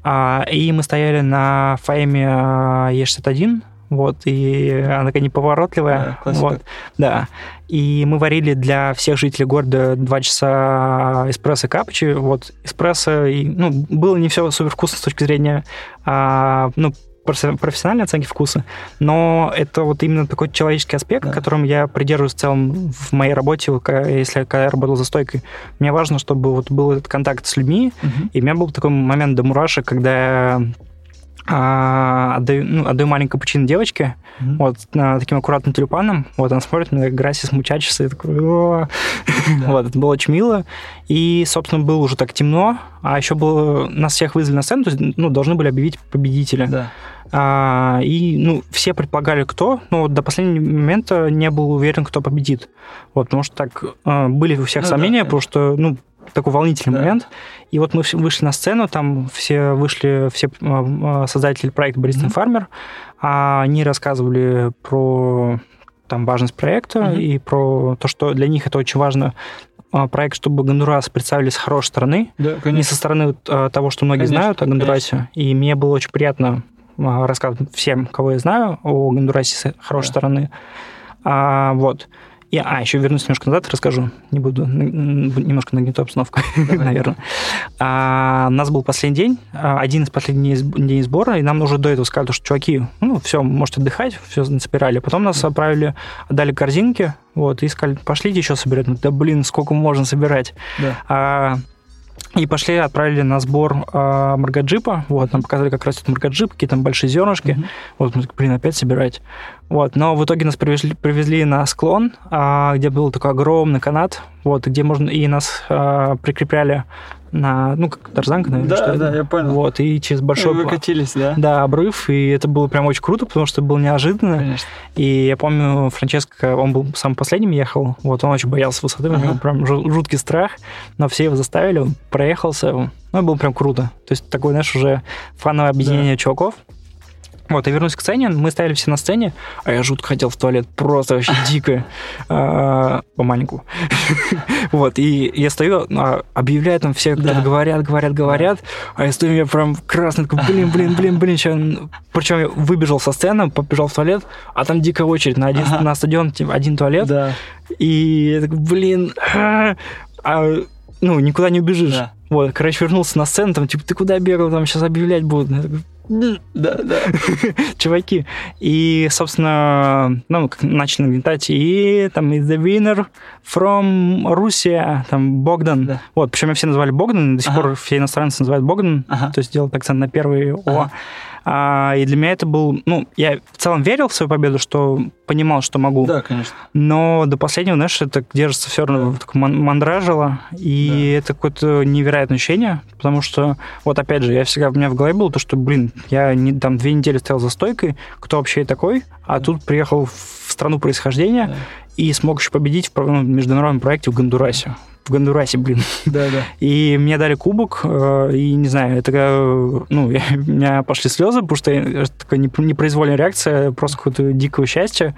А, и мы стояли на Файме Е61, вот, и она такая неповоротливая. Да, вот, да. И мы варили для всех жителей города два часа эспрессо капучи. Вот, эспрессо, и, ну, было не все супер вкусно с точки зрения, а, ну, профессиональной оценки вкуса, но это вот именно такой человеческий аспект, да. которым я придерживаюсь в целом в моей работе, если когда я работал за стойкой. Мне важно, чтобы вот был этот контакт с людьми, угу. и у меня был такой момент до мурашек, когда я а, отдаю, ну, отдаю маленькую капучино девочке, mm-hmm. вот, таким аккуратным тюльпаном, вот, она смотрит на Грасис мучачеса, и такой, вот, это было очень мило, и, собственно, было уже так темно, а еще было, нас всех вызвали на сцену, то есть, ну, должны были объявить победителя. Да. А, и, ну, все предполагали, кто, но до последнего момента не был уверен, кто победит. Вот, потому что так а, были у всех ну, сомнения, да, потому что, ну, такой волнительный Да. момент. И вот мы вышли на сцену, там все вышли, все создатели проекта Бариста Мгм. Фармер, а они рассказывали про там важность проекта Мгм. и про то, что для них это очень важно а, проект, чтобы Гондурас представили с хорошей стороны, Да, не конечно. со стороны а, того, что многие Конечно, знают о Гондурасе. И мне было очень приятно рассказывать всем, кого я знаю, о Гондурасе с хорошей Да. стороны. А, вот. И, а, еще вернусь немножко назад, расскажу. Не буду, немножко нагнету обстановку, наверное. А, у нас был последний день, а, один из последних дней сб- дней сбора, и нам уже до этого сказали, что, чуваки, ну, все, можете отдыхать, все собирали. Потом нас отправили, отдали корзинки, вот, и сказали, пошлите еще собирать. Да, блин, сколько можно собирать? Да. А, и пошли, отправили на сбор а, маргаджипа. Вот, нам показали, как растет маргаджип, какие там большие зернышки. Мгм. Вот, мы блин, опять собирать. Вот, но в итоге нас привезли, привезли на склон, а, где был такой огромный канат, вот, где можно, и нас а, прикрепляли на, ну, как тарзанка, наверное, Да, что да, я понял. Вот, и через большой... Вы катились, да? Да, обрыв, и это было прям очень круто, потому что это было неожиданно. Конечно. И я помню, Франческо, он был самым последним ехал, вот, он очень боялся высоты, у него Ага. прям жу- жуткий страх, но все его заставили, он проехался, ну, было прям круто. То есть такое, знаешь, уже фановое объединение чуваков. Вот, и вернусь к сцене, мы стояли все на сцене, а я жутко хотел в туалет, просто вообще дико, а, по маленькую. Вот, и я стою, а, объявляют там все, говорят, говорят, говорят, а я стою, я прям красный, такой, блин, блин, блин, блин. Причем я выбежал со сцены, побежал в туалет, а там дикая очередь на, один, на стадион, типа, один туалет, и я такой, блин, а, ну, никуда не убежишь. Вот, короче, вернулся на сцену, там, типа, ты куда бегал, там сейчас объявлять будут. Да, да. чуваки. И, собственно, ну, как начали нагнетать, и там is the winner from Russia, там Богдан. Да. Вот, причем все называли Богдан, до сих Ага. пор все иностранцы называют Богдан, Ага. то есть делают акцент на первый О. Ага. А, и для меня это был, ну, я в целом верил в свою победу, что понимал, что могу. Да, конечно. Но до последнего, знаешь, это держится все равно Да. так ман- мандражило, и это какое-то невероятное ощущение, потому что, вот опять же, я всегда, у меня в голове было то, что, блин, я не, там две недели стоял за стойкой, кто вообще такой, а тут приехал в страну происхождения Да. и смог еще победить в ну, международном проекте в Гондурасе. В Гондурасе, блин. Да, да. И мне дали кубок, э, и не знаю, это, ну, я- у меня пошли слезы, потому что это такая непр- непроизвольная реакция, просто какое-то дикого счастья.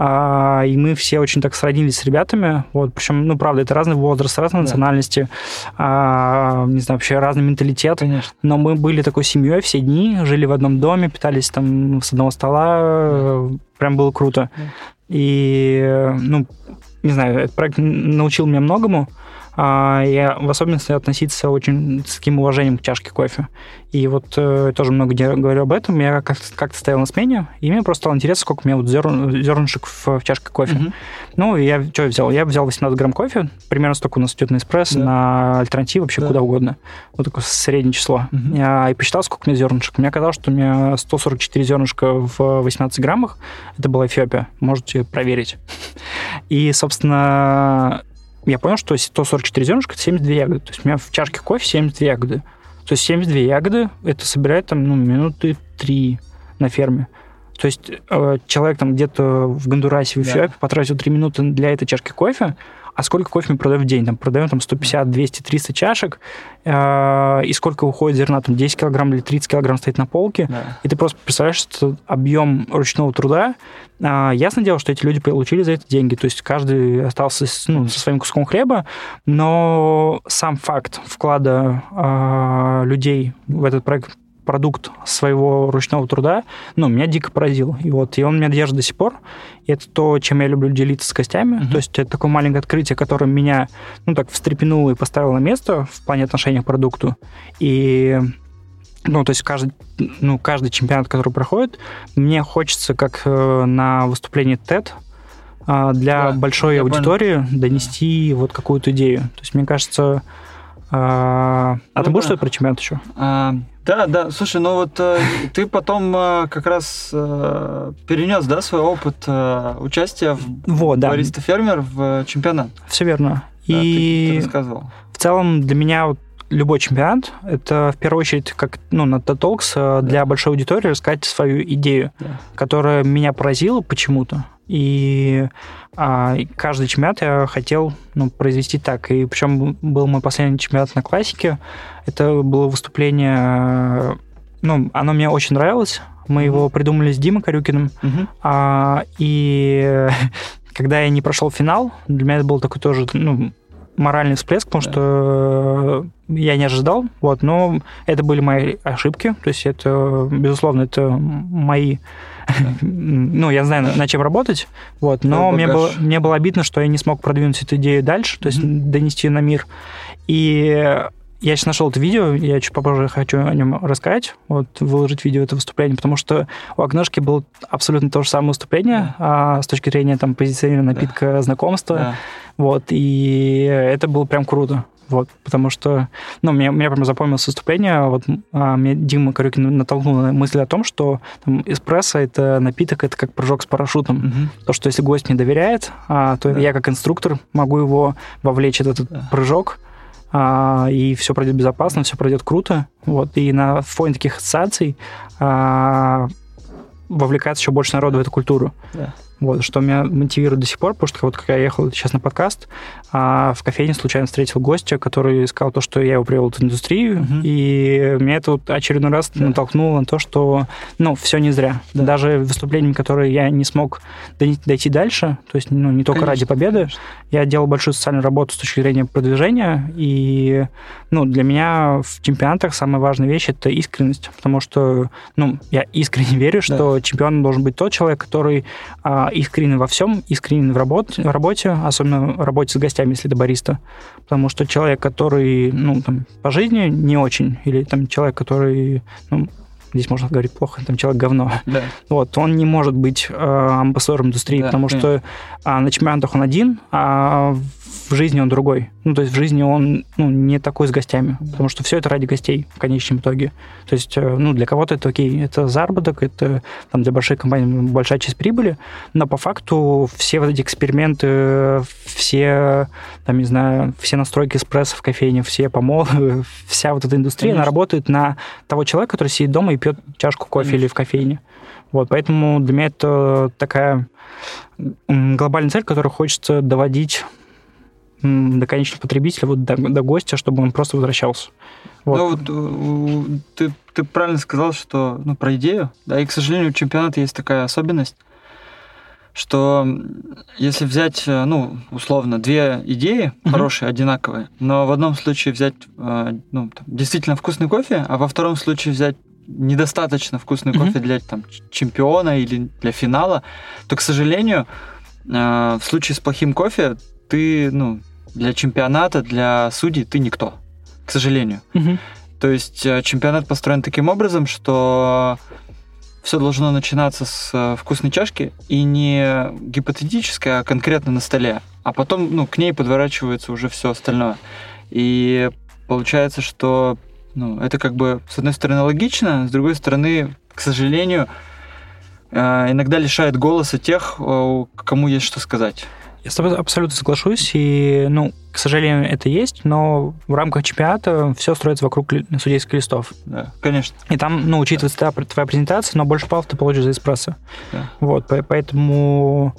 А, и мы все очень так сроднились с ребятами, вот, причем, ну, правда, это разный возраст, разные Да. национальности, а, не знаю, вообще разный менталитет, Конечно. но мы были такой семьей все дни, жили в одном доме, питались там с одного стола, прям было круто. Да. И, ну, не знаю, этот проект научил меня многому, и в особенности относиться очень с таким уважением к чашке кофе. И вот э, тоже много говорю об этом. Я как-то, как-то стоял на смене, и мне просто стало интересно, сколько у меня вот зерн, зернышек в, в чашке кофе. Мгм. Ну, я что я взял? Я взял 18 грамм кофе, примерно столько у нас идет на эспрессо, Да. на альтернативу, вообще Да. куда угодно. Вот такое среднее число. Мгм. Я и посчитал, сколько у меня зернышек. Мне казалось, что у меня 144 зернышка в 18 граммах. Это была Эфиопия. Можете проверить. И, собственно, я понял, что 144 зернышка – это 72 ягоды. То есть у меня в чашке кофе 72 ягоды. То есть 72 ягоды – это собирает там ну, минуты 3 на ферме. То есть э, человек там где-то в Гондурасе, в Да. Эфиопии потратил 3 минуты для этой чашки кофе, а сколько кофе мы продаем в день? Там продаем там 150, 200, 300 чашек, э, и сколько уходит зерна? Там 10 килограмм или 30 килограмм стоит на полке. Да. И ты просто представляешь, что объем ручного труда. А, ясно дело, что эти люди получили за это деньги. То есть каждый остался ну, со своим куском хлеба, но сам факт вклада а, людей в этот проект продукт своего ручного труда, ну, меня дико поразил. И вот, и он меня держит до сих пор. И это то, чем я люблю делиться с гостями. Мгм. То есть это такое маленькое открытие, которое меня, ну, так встрепенуло и поставило на место в плане отношения к продукту. И ну, то есть каждый, ну, каждый чемпионат, который проходит, мне хочется, как э, на выступлении TED, а, для Да, большой я понял. аудитории донести вот какую-то идею. То есть, мне кажется... а, а Ну ты будешь да. что-то про чемпионат еще? А, да, да, слушай, ну вот э, ты потом э, как раз перенес, да, свой опыт э, участия в Вот, да, бариста фермер в э, чемпионат. все верно. Да, ты- И ты, рассказывал. в целом для меня вот любой чемпионат это в первую очередь как ну на Talks э, для большой аудитории рассказать свою идею, Да. которая меня поразила почему-то. И а, каждый чемпионат я хотел ну, произвести так. И причем был мой последний чемпионат на классике. Это было выступление... Ну, оно мне очень нравилось. Мы mm-hmm. его придумали с Димой Корюкиным. Mm-hmm. А, и когда я не прошел финал, для меня это был такой тоже ну, моральный всплеск, потому да. что я не ожидал, вот, но это были мои ошибки, то есть это, безусловно, это мои ну, я знаю, над чем работать, вот, но мне было, мне было обидно, что я не смог продвинуть эту идею дальше, то есть донести ее на мир. И я сейчас нашел это видео, я чуть попозже хочу о нем рассказать, вот, выложить видео это выступление, потому что у Агнешки было абсолютно то же самое выступление а, с точки зрения там позиционирования напитка, да. знакомства, да. вот, и это было прям круто. Вот, потому что, ну, мне, мне прям запомнилось выступление, вот а, мне Дима Корюкин натолкнул на мысль о том, что там, эспрессо – это напиток, это как прыжок с парашютом. Угу. То, что если гость не доверяет, а, то да. я как инструктор могу его вовлечь в этот да. прыжок, а, и все пройдет безопасно, все пройдет круто. Вот, и на фоне таких ассоциаций а, вовлекается еще больше народу в эту культуру. Да. Вот, что меня мотивирует до сих пор, потому что вот когда я ехал сейчас на подкаст, а в кофейне случайно встретил гостя, который сказал то, что я его привел в индустрию, угу. и меня это вот очередной раз да. натолкнуло на то, что, ну, все не зря. Да. Даже выступлениями, которые я не смог дойти дальше, то есть, ну, не только конечно, ради победы, конечно. я делал большую социальную работу с точки зрения продвижения, и, ну, для меня в чемпионатах самая важная вещь – это искренность, потому что, ну, я искренне верю, что да. чемпионом должен быть тот человек, который а, искренен во всем, искренен в работе, в работе, особенно в работе с гостями, если это бариста. Потому что человек, который, ну, там, по жизни не очень, или там человек, который, ну, здесь можно говорить плохо, там человек говно. Да. Вот, он не может быть э, амбассадором индустрии, да, потому да. что а, на чемпионатах он один, а в жизни он другой. Ну, то есть в жизни он ну, не такой с гостями, потому что все это ради гостей в конечном итоге. То есть, э, ну, для кого-то это окей, это заработок, это там для большой компании большая часть прибыли, но по факту все вот эти эксперименты, все, там, не знаю, все настройки эспрессо в кофейне, все помолы, вся вот эта индустрия, Конечно. она работает на того человека, который сидит дома и пьет чашку кофе Конечно. или в кофейне. Вот, поэтому для меня это такая глобальная цель, которую хочется доводить до конечного потребителя, вот до, до гостя, чтобы он просто возвращался. Вот. Ну, вот ты, ты правильно сказал, что ну, про идею, да, и, к сожалению, у чемпионата есть такая особенность, что если взять, э, ну, условно, две идеи uh-huh. хорошие, одинаковые, но в одном случае взять, э, ну, там, действительно вкусный кофе, а во втором случае взять недостаточно вкусный uh-huh. кофе для там, чемпиона или для финала, то, к сожалению, э, в случае с плохим кофе ты, ну, для чемпионата, для судей ты никто, к сожалению. Угу. То есть э, чемпионат построен таким образом, что все должно начинаться с э, вкусной чашки и не гипотетически, а конкретно на столе. А потом ну, к ней подворачивается уже все остальное. И получается, что ну, это как бы с одной стороны логично, с другой стороны, к сожалению, э, иногда лишает голоса тех, кому есть что сказать. Я с тобой абсолютно соглашусь, и, ну, к сожалению, это есть, но в рамках чемпионата все строится вокруг судейских листов. Да, конечно. И там, ну, учитывается да. твоя презентация, но больше баллов ты получишь за эспрессо. Да. Вот, поэтому,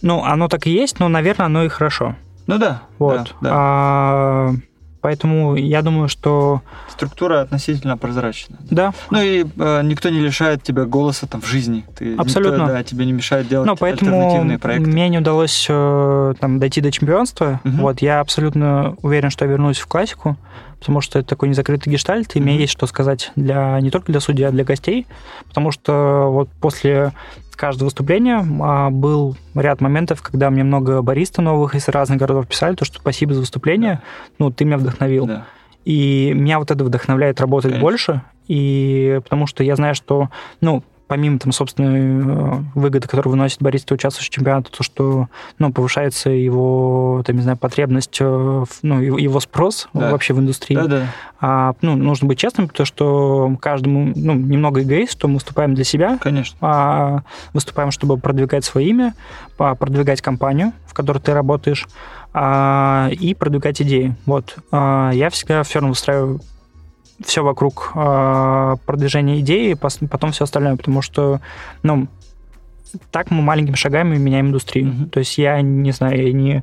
ну, оно так и есть, но, наверное, оно и хорошо. Ну да. Вот. Да, да. А, Поэтому я думаю, что... Структура относительно прозрачная. Да. Ну и э, никто не лишает тебя голоса там в жизни. Ты, Абсолютно. Никто, да, тебе не мешает делать ну, поэтому альтернативные проекты. мне не удалось э, там, дойти до чемпионства. Угу. Вот, я абсолютно уверен, что я вернусь в классику, потому что это такой незакрытый гештальт, и угу. мне есть что сказать для, не только для судей, а для гостей, потому что вот после каждого выступления а, был ряд моментов, когда мне много бариста новых из разных городов писали, то, что спасибо за выступление, да. ну, ты меня вдохновил. Да. И меня вот это вдохновляет работать Конечно. больше, и потому что я знаю, что, ну, помимо там собственной э, выгоды, которую выносит бариста, участвующий в чемпионате, то, что ну, повышается его, там, не знаю, потребность, э, ну, его спрос да. вообще в индустрии. Да, да. А, ну, нужно быть честным, потому что каждому, ну, немного эгоист, что мы выступаем для себя. Конечно. А, выступаем, чтобы продвигать свое имя, продвигать компанию, в которой ты работаешь, а, и продвигать идеи. Вот. А, я всегда все равно выстраиваю все вокруг э, продвижения идеи, потом все остальное, потому что, ну, так мы маленькими шагами меняем индустрию. Мгм. То есть я не знаю, я не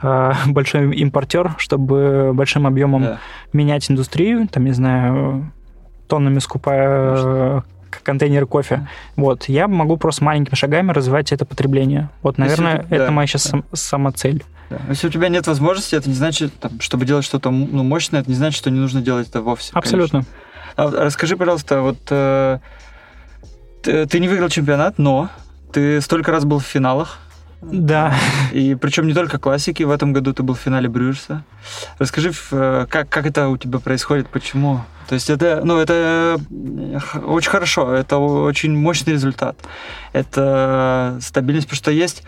а, большой импортер, чтобы большим объемом Да. менять индустрию, там, не знаю, тоннами скупая к- контейнеры кофе. Вот, я могу просто маленькими шагами развивать это потребление. Вот, наверное, ты- это да, моя сейчас да. сама цель. Да. Если у тебя нет возможности, это не значит, там, чтобы делать что-то ну, мощное, это не значит, что не нужно делать это вовсе. Абсолютно. конечно. А расскажи, пожалуйста, вот э, ты, ты не выиграл чемпионат, но ты столько раз был в финалах. Да. И причем не только классики, в этом году ты был в финале Брюерса. Расскажи, э, как, как это у тебя происходит, почему? То есть это, ну, это э, очень хорошо, это очень мощный результат. Это стабильность, потому что есть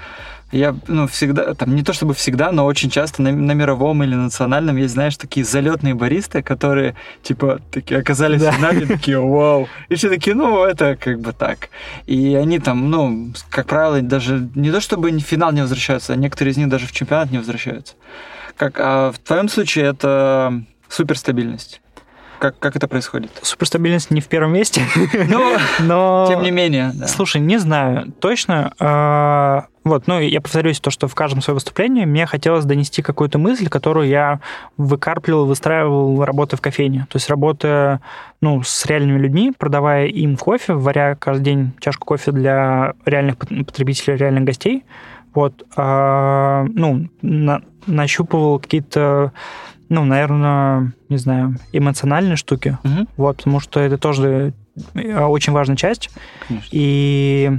я, ну, всегда, там, не то чтобы всегда, но очень часто на, на мировом или национальном есть, знаешь, такие залетные баристы, которые, типа, такие оказались Да. в финале, такие, вау. И все такие, ну, это как бы так. И они там, ну, как правило, даже не то чтобы в финал не возвращаются, а некоторые из них даже в чемпионат не возвращаются. Как, а в твоем случае это суперстабильность. Как, как это происходит? Суперстабильность не в первом месте, Ну, но... тем не менее. да. Слушай, не знаю точно. Вот, ну, я повторюсь, то, что в каждом своем выступлении мне хотелось донести какую-то мысль, которую я выкарпливал, выстраивал, работая в кофейне. То есть работая, ну, с реальными людьми, продавая им кофе, варя каждый день чашку кофе для реальных пот- потребителей, реальных гостей. Вот, а, ну, на- нащупывал какие-то, ну, наверное, не знаю, эмоциональные штуки. Мгм, Вот, потому что это тоже э, очень важная часть. конечно. И,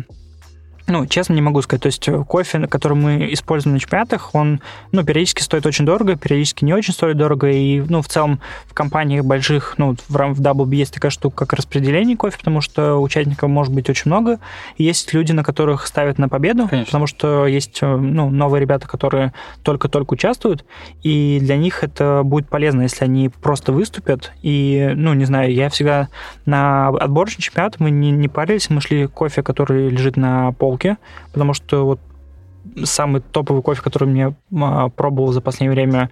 ну, честно не могу сказать, то есть э, кофе, который мы используем на чемпионатах, он, ну, периодически стоит очень дорого, периодически не очень стоит дорого, и, ну, в целом в компаниях больших, ну, в, в WB есть такая штука, как распределение кофе, потому что участников может быть очень много, и есть люди, на которых ставят на победу, Конечно. потому что есть, э, ну, новые ребята, которые только-только участвуют, и для них это будет полезно, если они просто выступят, и, ну, не знаю, я всегда на отборочный чемпионат мы не, не парились, мы шли кофе, который лежит на полке, потому что вот самый топовый кофе, который мне а, пробовал за последнее время,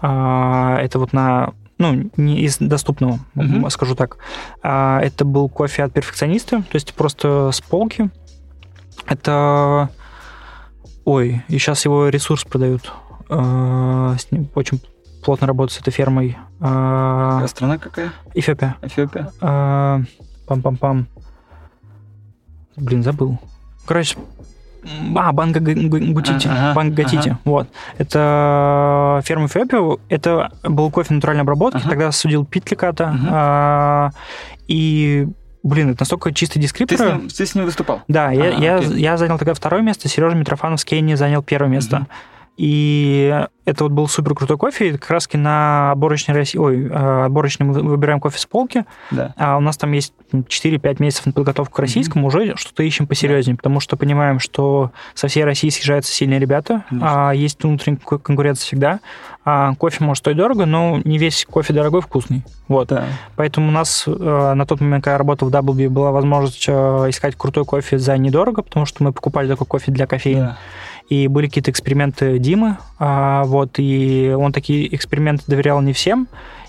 а, это вот на ну, не из доступного, Мгм. скажу так. Это был кофе от перфекциониста, то есть просто с полки. Это... Ой, и сейчас его ресурс продают. С ним очень плотно работают с этой фермой. А страна какая? Эфиопия. Эфиопия? Пам-пам-пам. Блин, забыл. Короче, а, Банга Гутити. Ага, Банга Гатити. ага. Вот. Это ферма Эфиопия. Это был кофе натуральной обработки. Ага. Тогда судил Питликата. Мгм. А, и, блин, это настолько чистый Ты дескриптор. с, ним, ты с ним выступал? Да, я, А, я, окей. я занял тогда второе место, Сережа Митрофанов с Кенни занял первое место. Мгм. И это вот был супер крутой кофе. Как раз на отборочной России, ой, э, отборочной мы выбираем кофе с полки, Да. а у нас там есть 4-5 месяцев на подготовку к российскому, уже что-то ищем посерьезнее, потому что понимаем, что со всей России съезжаются сильные ребята, Конечно. а есть внутренняя ко- конкуренция всегда. А кофе может стоить дорого, но не весь кофе дорогой вкусный. Вот. Да. Поэтому у нас э, на тот момент, когда я работал в WB, была возможность э, искать крутой кофе за недорого, потому что мы покупали такой кофе для кофеина. Да. И были какие-то эксперименты Димы, а, вот, и он такие эксперименты доверял не всем.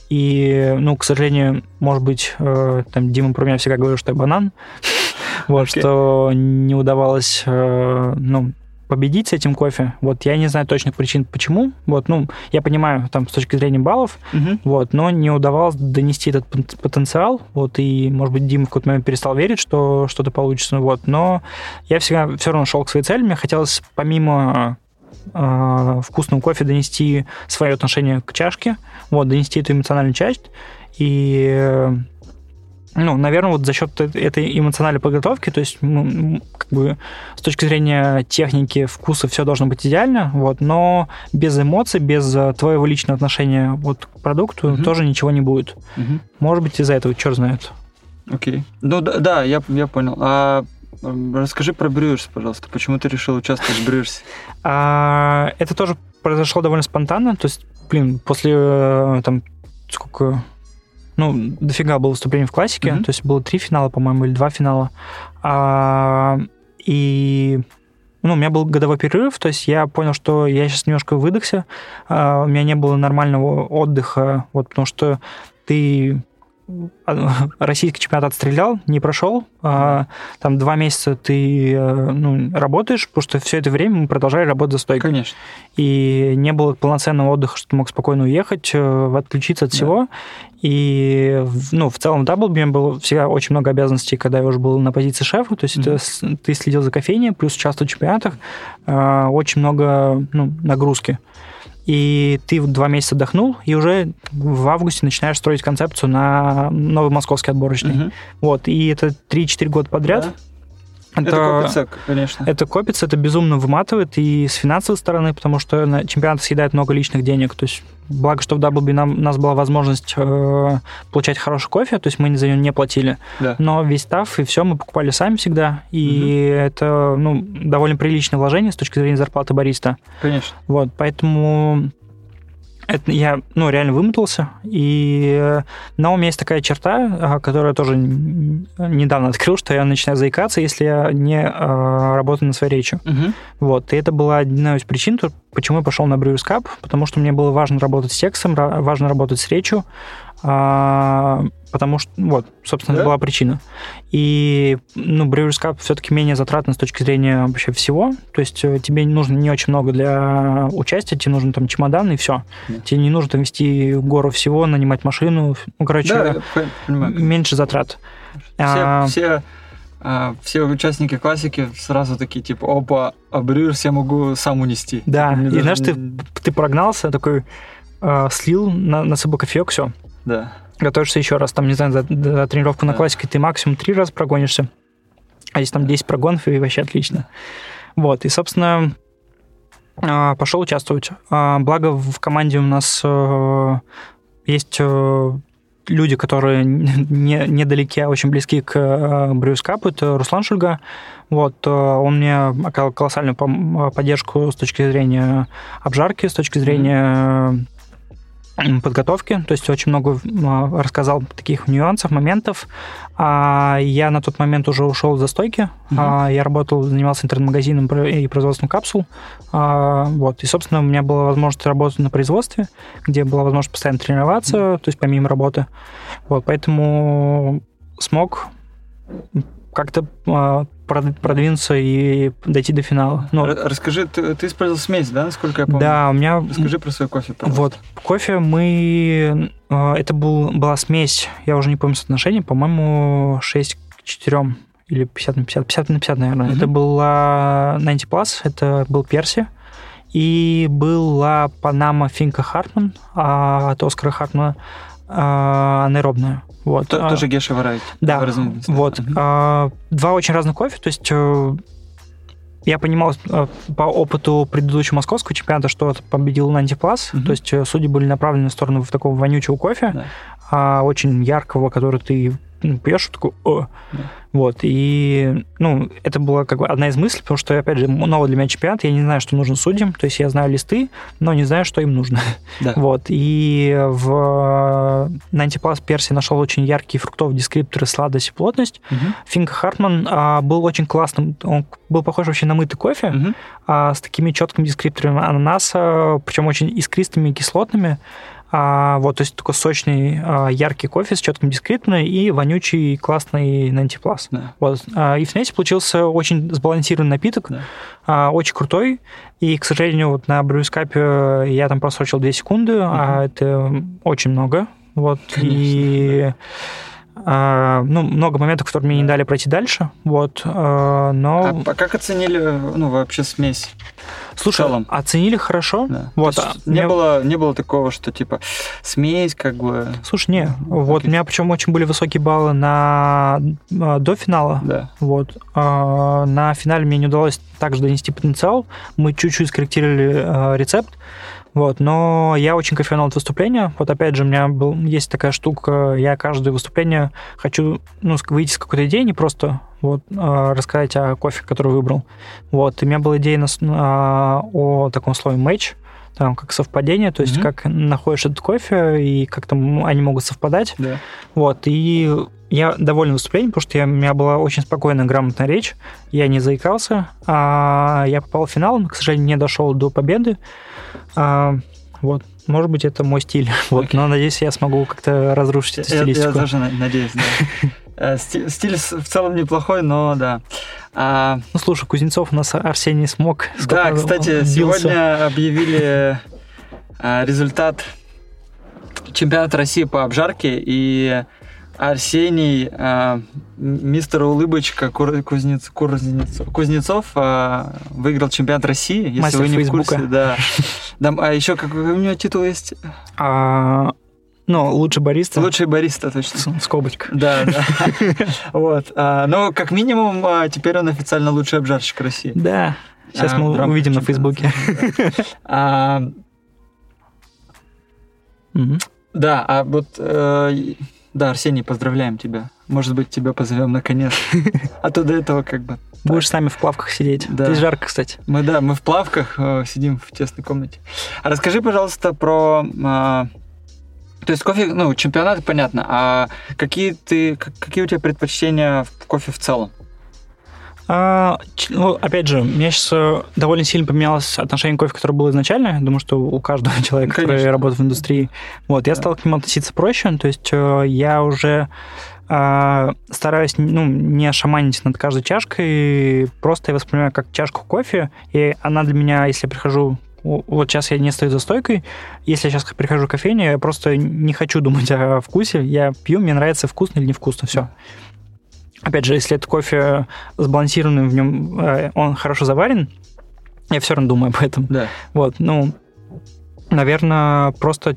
И, ну, к сожалению, может быть, э, там Дима про меня всегда говорил, что я банан, вот, Окей. что не удавалось, э, ну, победить с этим кофе. Вот, я не знаю точных причин, почему. Вот, ну, я понимаю, там, с точки зрения баллов, Мгм. вот, но не удавалось донести этот пот- потенциал, вот, и, может быть, Дима в какой-то момент перестал верить, что что-то получится, вот, но я всегда все равно шел к своей цели, мне хотелось помимо э, вкусного кофе донести свое отношение к чашке, вот, донести эту эмоциональную часть, и ну, наверное, вот за счет э- этой эмоциональной подготовки, то есть, как бы с точки зрения техники, вкуса все должно быть идеально, вот, но без эмоций, без э, твоего личного отношения вот к продукту Мгм. тоже ничего не будет. Мгм. Может быть, из-за этого, черт знает. Окей. Ну да, да, я, я понял. А расскажи про Брюерс, пожалуйста. Почему ты решил участвовать в Брюерсе? А, это тоже произошло довольно спонтанно, то есть, блин, после э, там сколько, ну, дофига было выступлений в классике, Мгм. то есть было три финала, по-моему, или два финала. А, и ну, у меня был годовой перерыв, то есть я понял, что я сейчас немножко выдохся, а, у меня не было нормального отдыха, вот, потому что ты российский чемпионат отстрелял, не прошел, а, там два месяца ты э, ну, работаешь, потому что все это время мы продолжали работать за стойкой. Конечно. И не было полноценного отдыха, что ты мог спокойно уехать, э, отключиться от Да. всего. И ну, в целом в WBM было всегда очень много обязанностей, когда я уже был на позиции шефа, то есть Мгм. это ты следил за кофейней, плюс участвовал в чемпионатах, э, очень много ну, нагрузки. И ты два месяца отдохнул, и уже в августе начинаешь строить концепцию на новый московский отборочный. Мгм. Вот, и это 3-4 года подряд. Да. Это копится, конечно. Это копится, это безумно выматывает и с финансовой стороны, потому что на чемпионат съедает много личных денег. То есть, благо, что в WB нам, у нас была возможность э, получать хороший кофе, то есть мы за него не платили. Да. Но весь став и все мы покупали сами всегда. И это ну, довольно приличное вложение с точки зрения зарплаты бариста. Конечно. Вот, поэтому это я, ну, реально вымотался. И э, но у меня есть такая черта, а, которую я тоже недавно открыл, что я начинаю заикаться, если я не а, работаю над своей речью. Мгм. Вот, и это была одна из причин, почему я пошел на Brewers Cup, потому что мне было важно работать с текстом, важно работать с речью, а, потому что, вот, собственно, Да? это была причина. И, ну, Brewers Cup все-таки менее затратно с точки зрения вообще всего, то есть э, тебе нужно не очень много для участия, тебе нужен там чемодан и все. Да. Тебе не нужно там вести гору всего, нанимать машину, ну, короче, Да, меньше затрат. Все, А, все, а, все участники классики сразу такие, типа, опа, а Брюерс я могу сам унести. Да, Типа, и даже знаешь, ты, ты прогнался, такой э, слил, на, насыпал кофеек, все. Да. готовишься еще раз, там, не знаю, за, за тренировку на Да. классике ты максимум три раза прогонишься, а если там 10 прогонов, и вообще отлично. Вот, и, собственно, а, пошел участвовать. А, Благо в команде у нас э, есть э, люди, которые не, недалеки, а очень близки к Брюс Капу. Это Руслан Шульга. Вот, э, он мне оказал колоссальную поддержку с точки зрения обжарки, с точки зрения подготовки, то есть очень много м, рассказал таких нюансов, моментов. А я на тот момент уже ушел за стойки. А, Я работал, занимался интернет-магазином и производством капсул. А, Вот. И, собственно, у меня была возможность работать на производстве, где была возможность постоянно тренироваться, то есть помимо работы. Вот. Поэтому смог как-то а, продвинуться и дойти до финала. Р- Расскажи, ты, ты использовал смесь, да, насколько я помню? да, у меня Расскажи про свой кофе, пожалуйста. вот, кофе мы... э, Это был, была смесь, я уже не помню соотношение, по-моему, 6 к 4 или 50 на 50, 50 на 50, наверное. Мгм. Это была 90 Plus, это был Перси, и была Панама Финка Хартман а, от Оскара Хартмана а, анаэробная. Вот. То- А, Тоже Геша Варайти. да, вот. А, Два очень разных кофе, то есть э, я понимал э, по опыту предыдущего московского чемпионата, что победил Нанти Плас, Мгм. то есть э, судьи были направлены в сторону такого вонючего кофе, Да. а, очень яркого, который ты ну, пьешь, такой, о. Да. Вот, и, ну, это была как бы одна из мыслей, потому что, опять же, новый для меня чемпионат, я не знаю, что нужно судьям, то есть я знаю листы, но не знаю, что им нужно. Да. Вот, и в Нантиплас Перси нашел очень яркие фруктовые дескрипторы, сладость и плотность. Мгм. Финка Хартман а, был очень классным, он был похож вообще на мытый кофе, Мгм. а, с такими четкими дескрипторами ананаса, причем очень искристыми и кислотными. А, вот, то есть такой сочный, а, яркий кофе с четким дескриптором и вонючий, классный Нантиплас. Да. Вот. а, И в смеси получился очень сбалансированный напиток, Да. а, очень крутой. И, к сожалению, вот на брюскапе я там просрочил 2 секунды, а это очень много. Вот. И а, ну, много моментов, которые мне не дали пройти дальше. Вот. а, но, А по- как оценили, ну, вообще смесь? слушай, в целом? оценили хорошо. Да. Вот. А, не, меня- было, не было такого, что, типа, смесь, как бы... Слушай, не, вот Окей. у меня причем очень были высокие баллы на а, до финала. Да. Вот. А, на финале мне не удалось также донести потенциал. Мы чуть-чуть скорректировали а, рецепт. Вот, но я очень кайфанул от выступления. Вот опять же, у меня был, есть такая штука, я каждое выступление хочу ну, выйти с какой-то идеей, не просто вот, а, рассказать о кофе, который выбрал. Вот, и у меня была идея на а, о таком слове match, там, как совпадение, то есть Мгм. как находишь этот кофе и как там они могут совпадать. Да. Вот, и я доволен выступлением, потому что я, у меня была очень спокойная, грамотная речь, я не заикался, а я попал в финал, но, к сожалению, не дошел до победы. А, Вот, может быть, это мой стиль. Вот, но надеюсь, я смогу как-то разрушить эту Я, я стилистику. тоже на- надеюсь, да. Э, сти- Стиль с- в целом неплохой, но да. А, Ну, слушай, Кузнецов у нас Арсений смог. Да, кстати, сегодня объявили а, результат чемпионата России по обжарке, и Арсений, м- мистер Улыбочка Кур- Кузнец- Кузнецов, а, выиграл чемпионат России, если Мастер вы не Фейсбука. в курсе. Да. Да, а еще какой у него титул есть? А, ну, лучший бариста. Лучший бариста, точно. Скобочка. Да, да. Вот. а, Но как минимум теперь он официально лучший обжарщик России. Да. Сейчас мы увидим на. Фейсбуке. Да, а вот, э, да, Арсений, поздравляем тебя. Может быть, тебя позовем наконец. А то до этого как бы... Будешь с нами в плавках сидеть. Да. Здесь жарко, кстати. Мы, да, мы в плавках э, сидим в тесной комнате. А расскажи, пожалуйста, про... а, то есть кофе, ну, чемпионат, понятно. А какие ты, как- какие у тебя предпочтения в кофе в целом? А, ну, опять же, у меня сейчас довольно сильно поменялось отношение к кофе, которое было изначально. Я думаю, что у каждого человека, который Конечно. работает в индустрии. Вот, я Да. стал к нему относиться проще. То есть э, я уже а, стараюсь ну, не шаманить над каждой чашкой. Просто я воспринимаю как чашку кофе. И она для меня, если я прихожу вот сейчас я не стою за стойкой. Если я сейчас прихожу в кофейню, я просто не хочу думать о вкусе. Я пью, мне нравится вкусно или невкусно, все. Опять же, если это кофе сбалансированный, в нем э, он хорошо заварен, я все равно думаю об этом. Да. Вот, ну, наверное, просто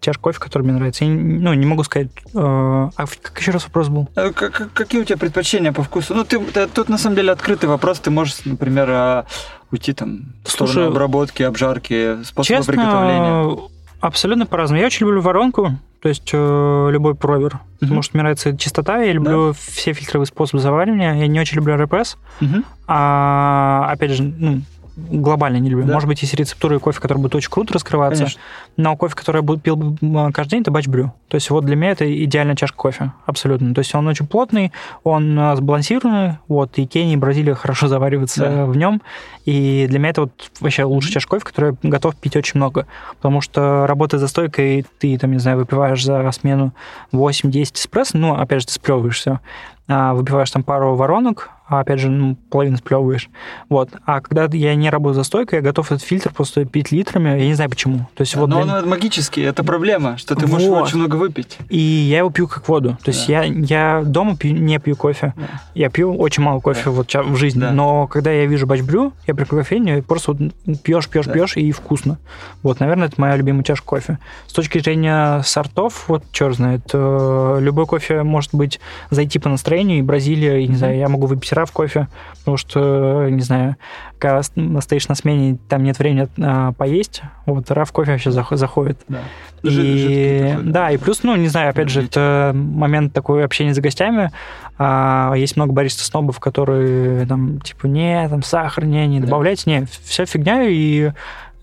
чашка кофе, который мне нравится. Я, ну, не могу сказать... э, а как еще раз вопрос был? Э, к- к- Какие у тебя предпочтения по вкусу? Ну, ты, ты- тут на самом деле открытый вопрос. Ты можешь, например, а, уйти там в сторону Слушай, обработки, обжарки, способа Честно, приготовления. Абсолютно по-разному. Я очень люблю воронку, то есть э, любой провер. Потому что мне нравится чистота, я люблю все фильтровые способы заваривания. Я не очень люблю РПС. Мгм. А, опять же, ну, глобально не люблю. Да. Может быть, есть рецептуры кофе, который будет очень круто раскрываться. Конечно. Но кофе, который я буду пил каждый день, это бачбрю. То есть вот для меня это идеальная чашка кофе, абсолютно. То есть он очень плотный, он а, сбалансированный, вот, и Кения, и Бразилия хорошо завариваются Да. в нем. И для меня это вот вообще лучшая чашка кофе, которую я готов пить очень много. Потому что работая за стойкой, ты, там, не знаю, выпиваешь за смену 8-10 эспрессо, ну, опять же, ты сплевываешь все. выпиваешь там пару воронок, а опять же, ну, половину сплевываешь. Вот. А когда я не работаю за стойкой, я готов этот фильтр просто пить литрами, я не знаю почему. То есть вот Но для- он магический, это проблема, что ты можешь Вот. очень много выпить. и я его пью как воду. То есть я, я дома пью, не пью кофе. Да. Я пью очень мало кофе Да. вот в жизни. Да. Но когда я вижу бачбрю, я прихожу в кофейню, и просто вот пьешь, пьешь, Да. пьешь, и вкусно. Вот, наверное, это моя любимая чашка кофе. С точки зрения сортов, вот черт знает, э, любой кофе может быть зайти по настроению, и Бразилия, и не знаю, я могу выпить раф кофе, потому что, не знаю, когда стоишь на смене, там нет времени а, поесть, вот раф кофе вообще зах- заходит. Да. И, жидкий да, и плюс, ну, не знаю, опять же, это момент такой общения с гостями. А, есть много бариста-снобов, которые там, типа, не, там, сахар, не, не Да. добавляйте, не, вся фигня, и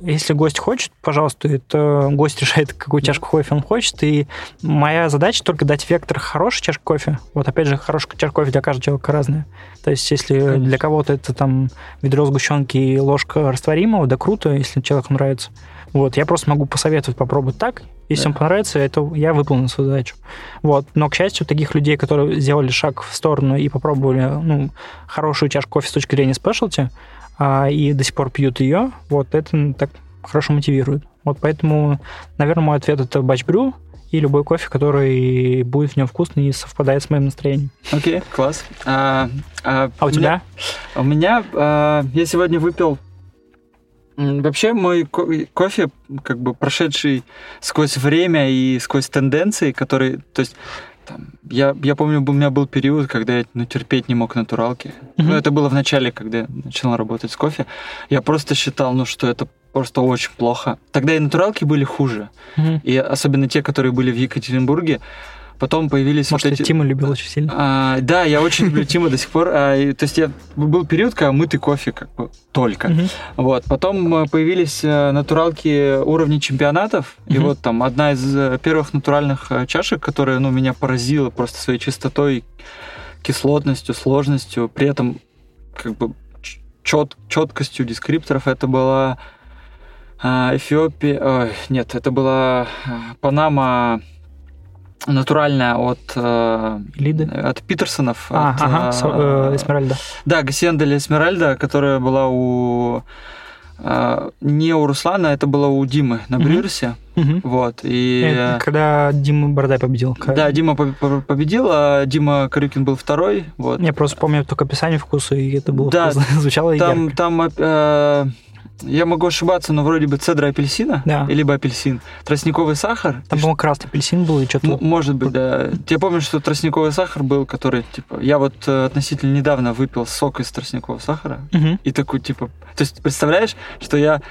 если гость хочет, пожалуйста, это гость решает, какую чашку кофе он хочет, и моя задача только дать вектор хорошей чашки кофе. Вот опять же, хорошая чашка кофе для каждого человека разная. То есть, если Конечно. для кого-то это там ведро сгущенки и ложка растворимого, да круто, если человеку нравится. Вот, я просто могу посоветовать попробовать так. Если Да. вам понравится, это я выполнил свою задачу. Вот. Но, к счастью, таких людей, которые сделали шаг в сторону и попробовали ну, хорошую чашку кофе с точки зрения спешлти, а, и до сих пор пьют ее, вот это так хорошо мотивирует. Вот поэтому, наверное, мой ответ это бачбрю и любой кофе, который будет в нем вкусный и совпадает с моим настроением. Окей, класс. А, а А у тебя? У меня, а, я сегодня выпил Вообще мой ко- кофе, как бы прошедший сквозь время и сквозь тенденции, которые, то есть, там, я, я помню, у меня был период, когда я ну, терпеть не мог натуралки. Мгм. Ну, это было в начале, когда я начал работать с кофе. Я просто считал, ну, что это просто очень плохо. Тогда и натуралки были хуже. Мгм. И особенно те, которые были в Екатеринбурге. Потом появились Может, вот эти... Тима любил очень сильно. А, да, я очень люблю Тима до сих пор. А, и- то есть я был период, когда мытый кофе как бы только. Вот. Потом э, появились э, натуралки уровня чемпионатов. И вот там одна из э, первых натуральных чашек, которая ну, меня поразила просто своей чистотой, кислотностью, сложностью, при этом как бы чет, четкостью дескрипторов, это была Эфиопия... Ой, нет, это была Панама натуральная от, э, Лиды? от Питерсонов. А, от, ага, со- э, Эсмеральда. Да, Гасиенда или Эсмеральда, которая была у... э, не у Руслана, это было у Димы на Мгм. Брюерсе. Мгм. Вот, и... Это когда Дима Бородай победил. Да, Дима по- по- победил, а Дима Корюкин был второй. Вот. Я просто помню только описание вкуса, и это было Да, вкусно. звучало Там, ярко. там э, я могу ошибаться, но вроде бы цедра апельсина, Да. либо апельсин, тростниковый сахар. Там, по-моему, красный апельсин был и что-то... Может быть, да. Я помню, что тростниковый сахар был, который, типа, я вот э, относительно недавно выпил сок из тростникового сахара, Мгм. и такой, типа, то есть, представляешь, что я,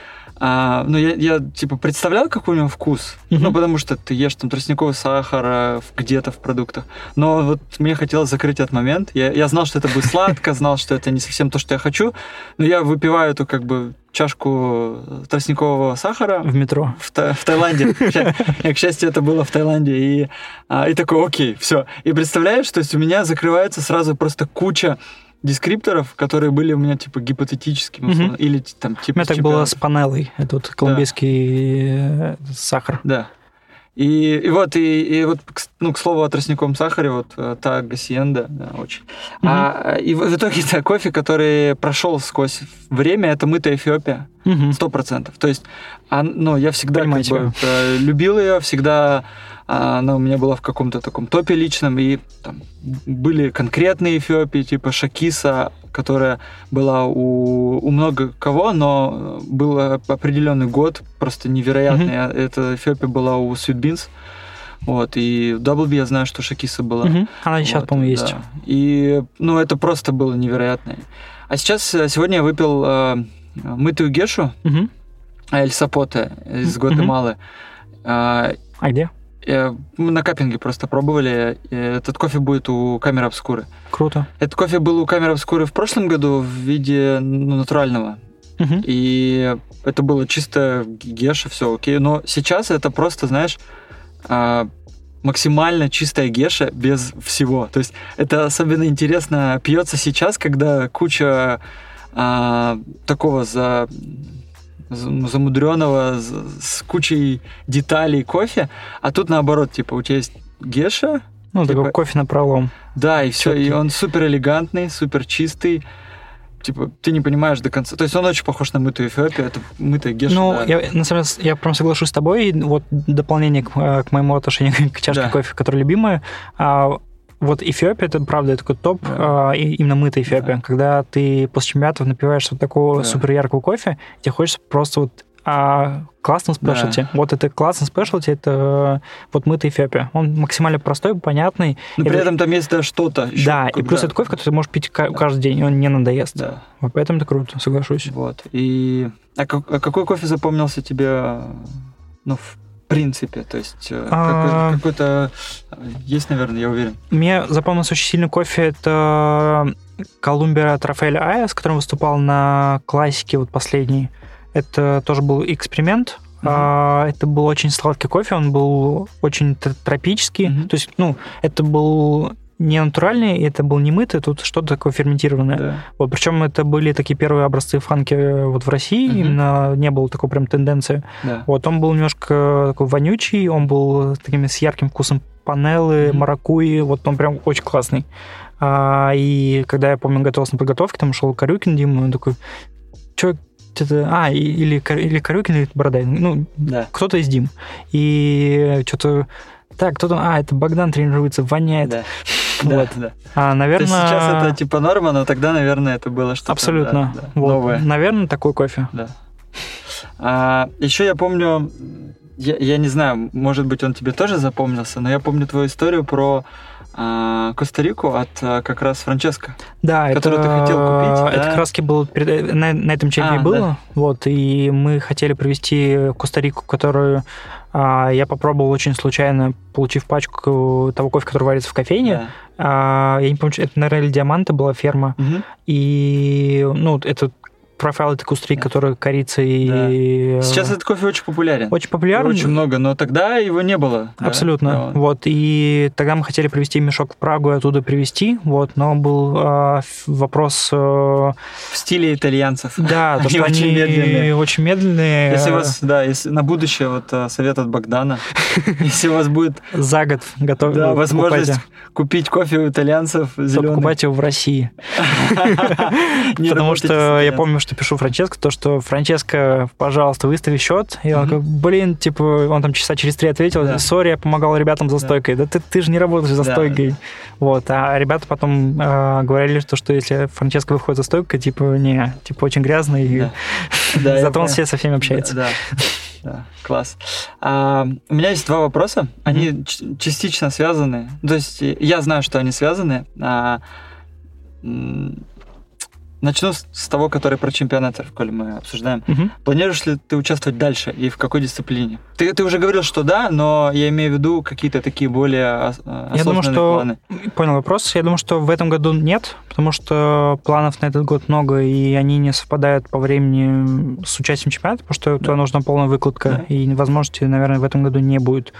а, ну, я, я, типа, представлял, какой у него вкус, Мгм. ну, потому что ты ешь там тростниковый сахар где-то в продуктах, но вот мне хотелось закрыть этот момент, я, я знал, что это будет сладко, знал, что это не совсем то, что я хочу, но я выпиваю эту, как бы, чашку тростникового сахара, В метро. в, Та- в Таиланде. К счастью- К счастью, это было в Таиланде. И, а, и такой, окей, все. И представляешь, то есть у меня закрывается сразу просто куча дескрипторов, которые были у меня типа гипотетическими, условно, или там У типа меня так было с панелой. Это вот колумбийский э, сахар. Да. И, и вот, и, и вот, ну, к слову о тростниковом сахаре, вот э, та гасиенда, да, очень. А, и в, в итоге это кофе, который прошел сквозь время, это мытая Эфиопия. Сто процентов. То есть, а, ну, я всегда как бы, э, любил ее, всегда она у меня была в каком-то таком топе личном, и там были конкретные Эфиопии, типа Шакиса, которая была у, у много кого, но был определенный год, просто невероятный. А Эта Эфиопия была у Sweet Beans. Вот, и в WB я знаю, что Шакиса была. Мгм. Она сейчас, Вот, по-моему, есть. да. И, ну, это просто было невероятно. А сейчас, э, сегодня я выпил э, мытую гешу Мгм. Эль Сапоте из Мгм. Гватемалы. А, А где? Э, Мы на каппинге просто пробовали. Э, Этот кофе будет у камеры обскуры. Круто. Этот кофе был у камеры обскуры в прошлом году в виде ну, натурального. Мгм. И это было чисто геша, все окей. Но сейчас это просто, знаешь, а, максимально чистая геша без всего. То есть это особенно интересно пьется сейчас, когда куча а, такого за замудренного с кучей деталей кофе, а тут наоборот, типа у тебя есть геша, Ну, Типа- такой кофе на пролом. да, и все, и он супер элегантный, супер чистый. Типа, ты не понимаешь до конца. То есть он очень похож на мытую Эфиопию, это мытая геша. Ну, да. я, на самом деле, я прям соглашусь с тобой. И Вот дополнение к, э, к моему отношению к чашке Да. кофе, которая любимая. А, вот Эфиопия, это правда, это такой топ, Да. и именно мытая Эфиопия. Да. Когда ты после чемпионатов напиваешь вот такого Да. супер яркого кофе, тебе хочется просто вот а, классном спешлти. Вот это классный спешлти, это э, вот мытая Эфиопия. Он максимально простой, понятный. Но при это- этом там есть да, что-то. ещё, да, и плюс это кофе, который ты можешь пить ка- каждый день, он не надоест. Да, Вот поэтому это круто, соглашусь. вот. И... А, как- а какой кофе запомнился тебе, ну, в принципе? То есть э, А. какой- какой-то... э, Есть, наверное, я уверен. Мне запомнился очень сильно кофе. Это Колумбия от Рафаэля Ая, с которым выступал на классике вот последний. Это тоже был эксперимент. А, Это был очень сладкий кофе, он был очень тропический. Мгм. То есть, ну, это был не натуральный, это был не мытый, тут что-то такое ферментированное. Да. Вот, причем это были такие первые образцы фанки э, вот в России, Мгм. именно не было такой прям тенденции. Да. Вот, он был немножко такой вонючий, он был такими с ярким вкусом панелы, Мгм. маракуи, вот он прям очень классный. А, и когда я помню, готовился на подготовке, там шел Карюкин Дима, он такой, что это, а, или, или Карюкин, или Бородай, ну, Да. кто-то из Дим. И что-то, так, кто-то, а, это Богдан тренируется, воняет. Да. Вот. Да, да. А, То наверное... есть сейчас это типа норма, но тогда, наверное, это было что-то Абсолютно. да, да, Вот. новое. Наверное, такой кофе. Да. А, еще я помню, я, я не знаю, может быть, он тебе тоже запомнился, но я помню твою историю про а, Коста-Рику от а, как раз Франческо. Да, Который это, ты хотел купить, это да? как раз было перед- на, на этом чемпе А, было. да. Вот, и мы хотели провести Коста-Рику, которую я попробовал очень случайно, получив пачку того кофе, который варится в кофейне. Да. А, я не помню, это, наверное, или Диаманта была ферма. Мгм. И, ну, это профайл этой кустри, который корица и... Да. Сейчас этот кофе очень популярен. Очень популярен. Очень много, но тогда его не было. Абсолютно. Да? Вот, и тогда мы хотели привезти мешок в Прагу и оттуда привезти, вот, но был э, вопрос... Э, в стиле итальянцев. Да, то, что они очень медленные. Очень медленные. Если у вас, да, если на будущее вот э, совет от Богдана, если у вас будет... За год готов да, возможность купить кофе у итальянцев зеленый. покупать его в России. Потому что я помню, что пишу Франческо, то, что Франческо, пожалуйста, выстави счет. И он такой, блин, типа, он там часа через три ответил, сори, я помогал ребятам за стойкой. Да ты, ты же не работаешь за стойкой. Вот, а ребята потом э, говорили, что, что если Франческо выходит за стойкой, типа, не, типа, очень грязный, зато он все со всеми общается. Да, класс. А, у меня есть два вопроса, они частично связаны. То есть я знаю, что они связаны. А, Начну с того, который про чемпионаты, коли мы обсуждаем. Угу. Планируешь ли ты участвовать дальше и в какой дисциплине? Ты, ты уже говорил, что да, но я имею в виду какие-то такие более осознанные я думаю, что... планы. Понял вопрос. Я думаю, что в этом году нет, потому что планов на этот год много, и они не совпадают по времени с участием чемпионата, потому что да. туда нужна полная выкладка, да. и возможности, наверное, в этом году не будет.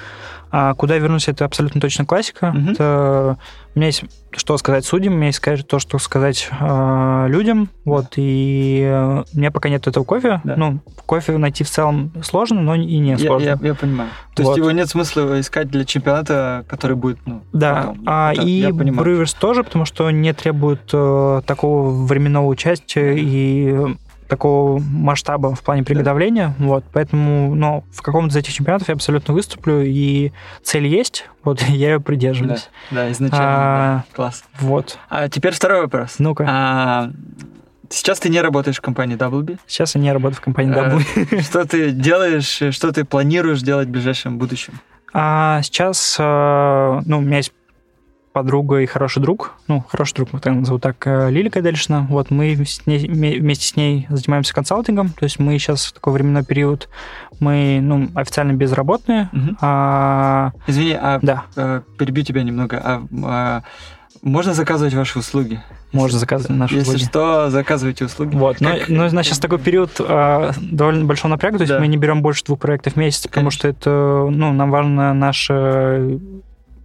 А куда вернусь, это абсолютно точно классика. Угу. Это... У меня есть что сказать судьям, у меня есть то, что сказать э, людям. Вот, и э, у меня пока нет этого кофе. Да. Ну, кофе найти в целом сложно, но и не сложно. Я, я, я понимаю. То вот. есть его нет смысла искать для чемпионата, который будет, ну, Да, потом. а, Это, и Brewers тоже, потому что не требует э, такого временного участия и такого масштаба в плане приготовления, да. вот, поэтому, но в каком-то из этих чемпионатов я абсолютно выступлю, и цель есть, вот, я ее придерживаюсь. Да, да изначально, а, да. класс. Вот. А теперь второй вопрос. Ну-ка. А, Сейчас ты не работаешь в компании Doubleby? Сейчас я не работаю в компании Doubleby. Что ты делаешь, что ты планируешь делать в ближайшем будущем? А сейчас, э, ну, у меня есть подруга и хороший друг, ну, хороший друг, мы так назову так, э, Лилия Кадельшина. Вот мы с ней, вместе с ней занимаемся консалтингом, то есть мы сейчас в такой временной период, мы, ну, официально безработные. Угу. А... Извини, а да. Э, перебью тебя немного. А, а можно заказывать ваши услуги? Можно заказывать наши Если услуги. Если что, заказывайте услуги. Вот. Но, но у нас сейчас такой период э, довольно большого напряга, то есть да. мы не берем больше двух проектов в месяц, Конечно. потому что это, ну, нам важно наше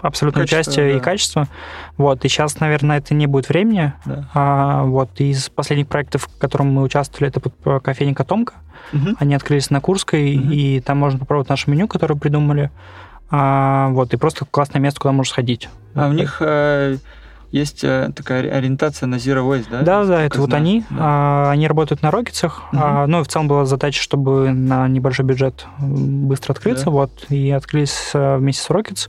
абсолютное качество, участие да. и качество. Вот, и сейчас, наверное, это не будет времени. Да. А, вот, из последних проектов, в котором мы участвовали, это под кофейня Котомка. Угу. Они открылись на Курской, угу. и там можно попробовать наше меню, которое придумали. А, вот, и просто классное место, куда можно сходить. А у них э, есть э, такая ориентация на Zero Waste, да? Да, да, это знаю. вот они. Да. А, они работают на рокетсах. Угу. А, ну, и в целом была задача, чтобы на небольшой бюджет быстро открыться, да. вот, и открылись э, вместе с Rockets.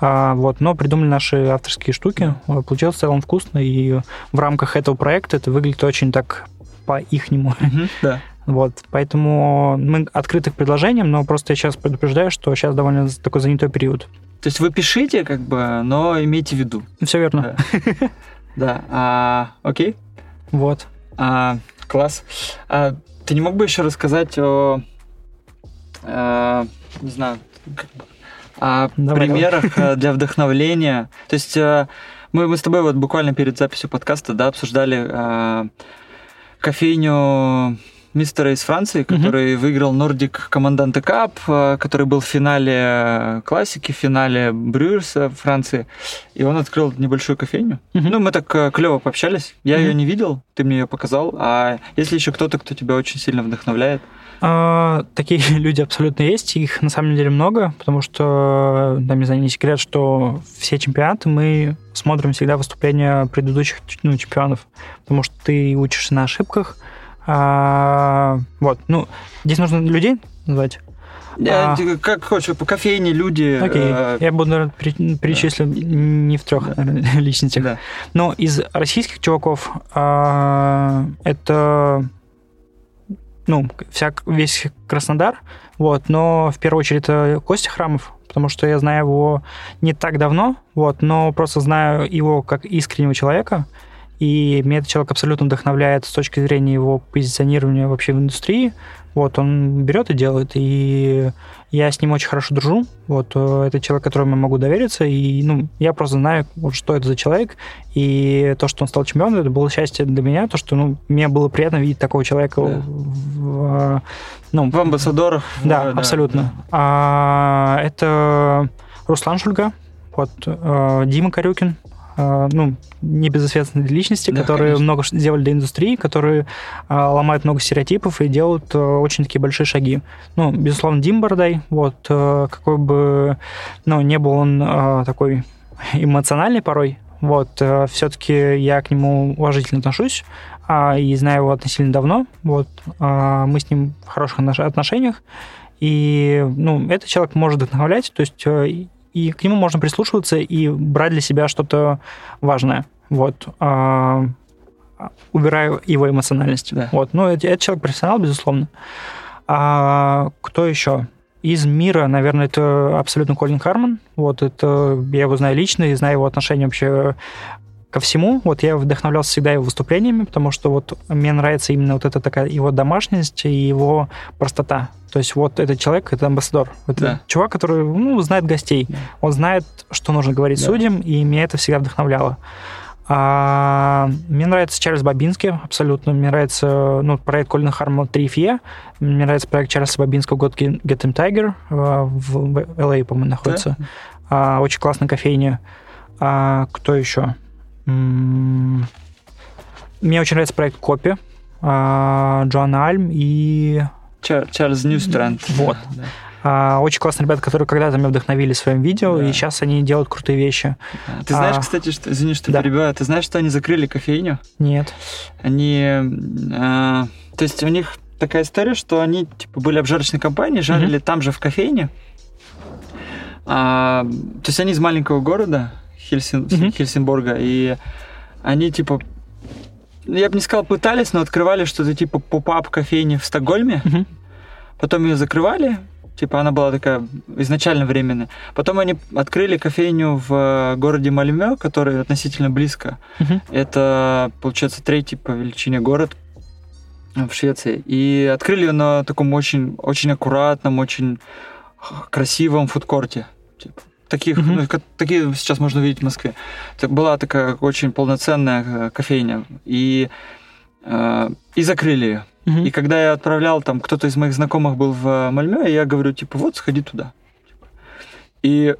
А, вот, но придумали наши авторские штуки. Получилось в целом вкусно, и в рамках этого проекта это выглядит очень так по-ихнему. Да. Вот, поэтому мы открыты к предложениям, но просто я сейчас предупреждаю, что сейчас довольно такой занятой период. То есть вы пишите, как бы, но имейте в виду. Все верно. Да. да. А, окей. Вот. А, класс. А, ты не мог бы еще рассказать о, а, не знаю, о Давай, примерах давай. Э, для вдохновления? То есть э, мы, мы с тобой вот буквально перед записью подкаста да, обсуждали а, кофейню мистера из Франции, который mm-hmm. выиграл Nordic Команданте Кап, который был в финале классики, в финале Брюерса Франции. И он открыл небольшую кофейню. Mm-hmm. Ну, мы так э, клево пообщались. Я mm-hmm. ее не видел, ты мне ее показал. А если еще кто-то, кто тебя очень сильно вдохновляет? А, такие люди абсолютно есть, их на самом деле много, потому что, да, не знаю, не секрет, что все чемпионаты мы смотрим всегда выступления предыдущих ну, чемпионов, потому что ты учишься на ошибках, а, вот, ну, здесь нужно людей назвать. А, как хочешь, по кофейне люди. Окей, э... я буду, наверное, перечислю да. не в трех да. личностях. Да. Но из российских чуваков а, это ну, вся, весь Краснодар, вот, но в первую очередь это Костя Храмов, потому что я знаю его не так давно, вот, но просто знаю его как искреннего человека, и меня этот человек абсолютно вдохновляет с точки зрения его позиционирования вообще в индустрии. Вот, он берет и делает, и я с ним очень хорошо дружу. Вот, э, это человек, которому я могу довериться, и, ну, я просто знаю, вот, что это за человек, и то, что он стал чемпионом, это было счастье для меня, то, что, ну, мне было приятно видеть такого человека Да. в, ну, В амбассадорах. да, в- абсолютно. А, это Руслан Шульга, вот, э, Дима Корюкин, э, ну, небезызвестные личности, Да, которые конечно. много сделали для индустрии, которые э, ломают много стереотипов и делают э, очень такие большие шаги. Ну, безусловно, Дим Бардай, вот, э, какой бы, ну, не был он э, такой эмоциональный порой, вот, все-таки я к нему уважительно отношусь, а, и знаю его относительно давно, вот, а, мы с ним в хороших отнош- отношениях, и, ну, этот человек может вдохновлять, то есть э, и- к нему можно прислушиваться и брать для себя что-то важное, вот, а, убираю его эмоциональность, Да. вот, ну, это, это человек профессионал, безусловно. А кто еще? Из мира, наверное, это абсолютно Колин Харман. Вот это я его знаю лично и знаю его отношение вообще ко всему. Вот я вдохновлялся всегда его выступлениями, потому что вот мне нравится именно вот эта такая его домашность и его простота. То есть вот этот человек, это амбассадор. Это Да. чувак, который ну, знает гостей. Да. Он знает, что нужно говорить Да. судьям, и меня это всегда вдохновляло. А, мне нравится Чарльз Бабинский, абсолютно. Мне нравится ну, проект Колина Хармона «Трифье». Мне нравится проект Чарльза Бабинского «God Get Them Tiger» а, в в LA, по-моему, находится. А, очень классная кофейня. А, кто еще? Мне очень нравится проект «Копи». а, Джоанна Альм и Чар- Чарльз Ньюстренд. Вот. Да, а, очень классные ребята, которые когда-то меня вдохновили своим видео, Да. и сейчас они делают крутые вещи. Ты знаешь, А. кстати, что, извини, что Да. перебиваю, ты знаешь, что они закрыли кофейню? Нет. Они, э, то есть у них такая история, что они типа были обжарочной компанией, жарили там же в кофейне. А, то есть они из маленького города Хельсин, Мгм. Хельсинборга, и они типа ну, я бы не сказал пытались, но открывали что-то типа поп-ап кофейни в Стокгольме. Мгм. Потом ее закрывали, типа она была такая изначально временная. Потом они открыли кофейню в э, городе Мальмё, который относительно близко. Мгм. Это, получается, третий по величине город в Швеции. И открыли ее на таком очень, очень аккуратном, очень красивом фудкорте. Типа, таких, Мгм. ну, такие сейчас можно увидеть в Москве. Это была такая очень полноценная э, кофейня. И, э, и закрыли ее. Мгм. И когда я отправлял, там, кто-то из моих знакомых был в Мальме, я говорю, типа, вот, сходи туда. Типа. И,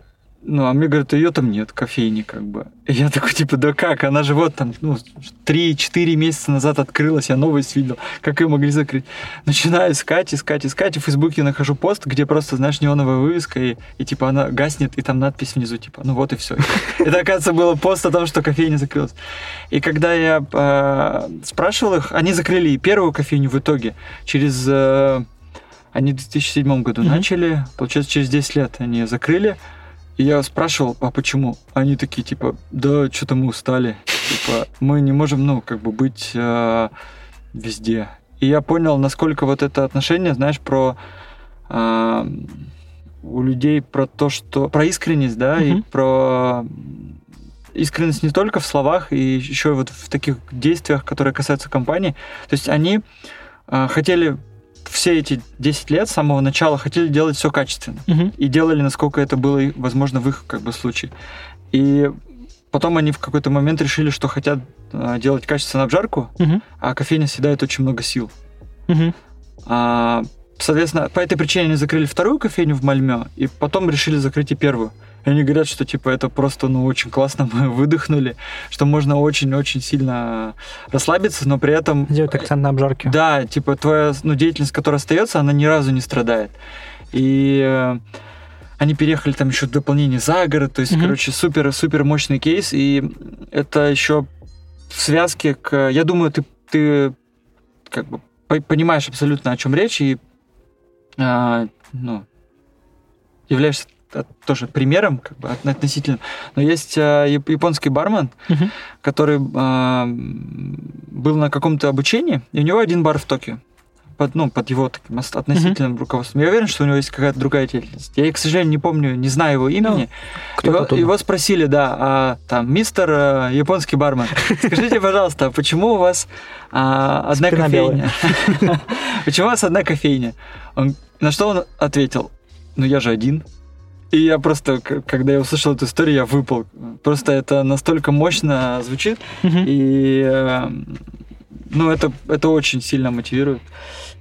ну, а мне говорят, ее там нет, кофейни, как бы. И я такой, типа, да как, она же вот там, ну, 3-4 месяца назад открылась, я новость видел, как ее могли закрыть. Начинаю искать, искать, искать, и в Фейсбуке нахожу пост, где просто, знаешь, неоновая вывеска, и, и типа, она гаснет, и там надпись внизу, типа, ну вот и все. Это, оказывается, было пост о том, что кофейня закрылась. И когда я э, спрашивал их, они закрыли и первую кофейню в итоге. Через... э, они в 2007 году начали, получается, через 10 лет они закрыли. И я спрашивал, а почему? Они такие, типа, да, что-то мы устали. Типа, мы не можем, ну, как бы быть э, везде. И я понял, насколько вот это отношение, знаешь, про э, у людей про то, что про искренность, да, и Мгм. про искренность не только в словах, и еще и вот в таких действиях, которые касаются компании. То есть они э, хотели все эти 10 лет с самого начала хотели делать все качественно Мгм. и делали, насколько это было возможно в их как бы случае. И потом они в какой-то момент решили, что хотят э, делать качественную обжарку, Мгм. а кофейня съедает очень много сил. Мгм. А, соответственно, по этой причине они закрыли вторую кофейню в Мальмё, и потом решили закрыть и первую. И они говорят, что типа это просто ну очень классно мы выдохнули, что можно очень-очень сильно расслабиться, но при этом Делают акцент на обжарке. да, типа твоя ну, деятельность, которая остается, она ни разу не страдает. И э, они переехали там еще в дополнение за город, то есть, Мгм. короче, супер-супер мощный кейс, и это еще в связке к... Я думаю, ты, ты как бы по- понимаешь абсолютно, о чем речь, и а, ну, являешься тоже примером как бы, от- относительно. Но есть а, яп- японский бармен, Мгм. который а, м, был на каком-то обучении, и у него один бар в Токио. под, ну, под его таким относительным mm-hmm. руководством. Я уверен, что у него есть какая-то другая деятельность. Я, к сожалению, не помню, не знаю его имени. Ну, его, его спросили, да, а, там, мистер э, японский бармен, скажите, пожалуйста, почему у вас а, одна Спина кофейня? Почему у вас одна кофейня? Он, на что он ответил? Ну, я же один. И я просто, когда я услышал эту историю, я выпал. Просто это настолько мощно звучит. И э, ну, это, это очень сильно мотивирует.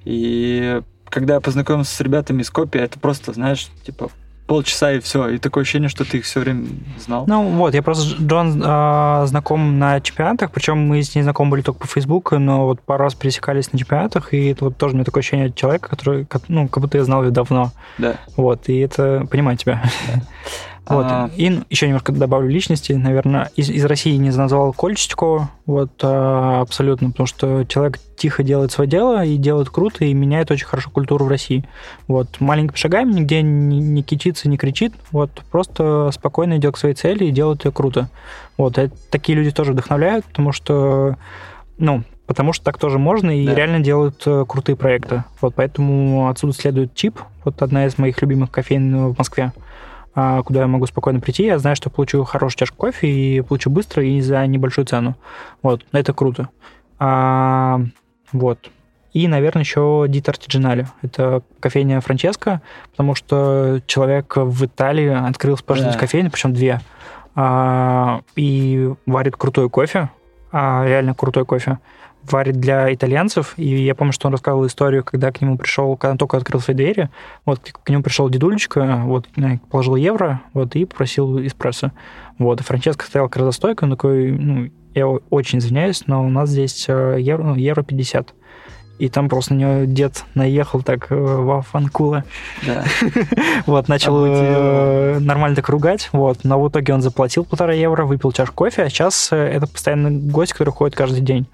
И когда я познакомился с ребятами из Копи, это просто, знаешь, типа полчаса и все. И такое ощущение, что ты их все время знал. Ну вот, я просто Джон э, знаком на чемпионатах, причем мы с ней знакомы были только по Фейсбуку, но вот пару раз пересекались на чемпионатах, и это вот тоже у меня такое ощущение человека, который, ну, как будто я знал ее давно. Да. Вот, и это, понимаю тебя. Да. Вот. А... И еще немножко добавлю личности. Наверное, из, из России не назвал Кольчичкова. Вот а, абсолютно, потому что человек тихо делает свое дело и делает круто, и меняет очень хорошо культуру в России. Вот. Маленькими шагами, нигде не, не кичится, не кричит. Вот. Просто спокойно идет к своей цели и делает ее круто. Вот. И такие люди тоже вдохновляют, потому что ну, потому что так тоже можно, и да. реально делают э, крутые проекты. Вот поэтому отсюда следует чип, вот одна из моих любимых кофеин в Москве. А, куда я могу спокойно прийти, я знаю, что получу хорошую чашку кофе и получу быстро и за небольшую цену. Вот, это круто. А, вот. И, наверное, еще Дит Артиджинале. Это кофейня Франческо, потому что человек в Италии открыл спрашивать да. кофейню, причем две, а, и варит крутой кофе, реально крутой кофе варит для итальянцев. И я помню, что он рассказывал историю, когда к нему пришел, когда он только открыл свои двери, вот к нему пришел дедулечка, вот положил евро, вот и попросил эспрессо. Вот, и Франческо стоял как раз он такой, ну, я очень извиняюсь, но у нас здесь э, евро, ну, евро 50. И там просто на него дед наехал так э, во фанкула. Да. вот, начал э, нормально так ругать. Вот, но в итоге он заплатил полтора евро, выпил чашку кофе, а сейчас это постоянный гость, который ходит каждый день.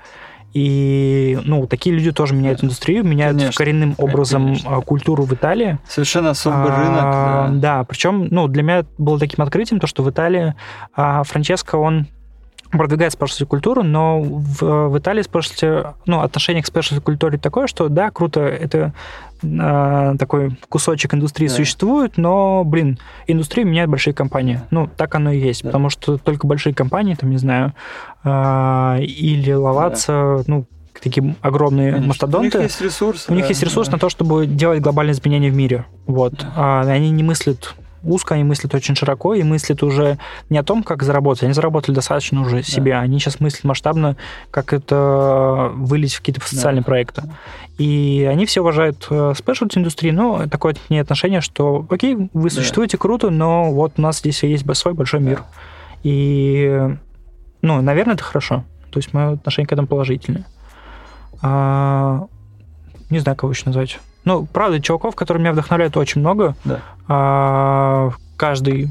И, ну, такие люди тоже меняют индустрию, меняют конечно, коренным образом конечно. культуру в Италии. Совершенно особый а, рынок. Да. да, причем, ну, для меня было таким открытием то, что в Италии а, Франческо, он продвигает спешлти культуру, но в, в Италии спешлти, ну, отношение к спешлти культуре такое, что да, круто, это э, такой кусочек индустрии да. существует, но, блин, индустрию меняют большие компании. Ну, так оно и есть, да. потому что только большие компании, там, не знаю, э, или ловаться, да. ну, такие огромные Конечно. мастодонты. У них есть ресурс. У да, них есть ресурс да. на то, чтобы делать глобальные изменения в мире. Вот. Да. А, они не мыслят узко, они мыслят очень широко и мыслят уже не о том, как заработать. Они заработали достаточно уже себе. Да. Они сейчас мыслят масштабно, как это вылить в какие-то социальные да. проекты. И они все уважают спешлти э, индустрии, но такое к ней отношение, что окей, вы существуете да. круто, но вот у нас здесь есть свой большой мир. Да. И, ну, наверное, это хорошо. То есть мое отношение к этому положительное. А, не знаю, кого еще назвать. Ну, правда, чуваков, которые меня вдохновляют, очень много. Да. А, каждый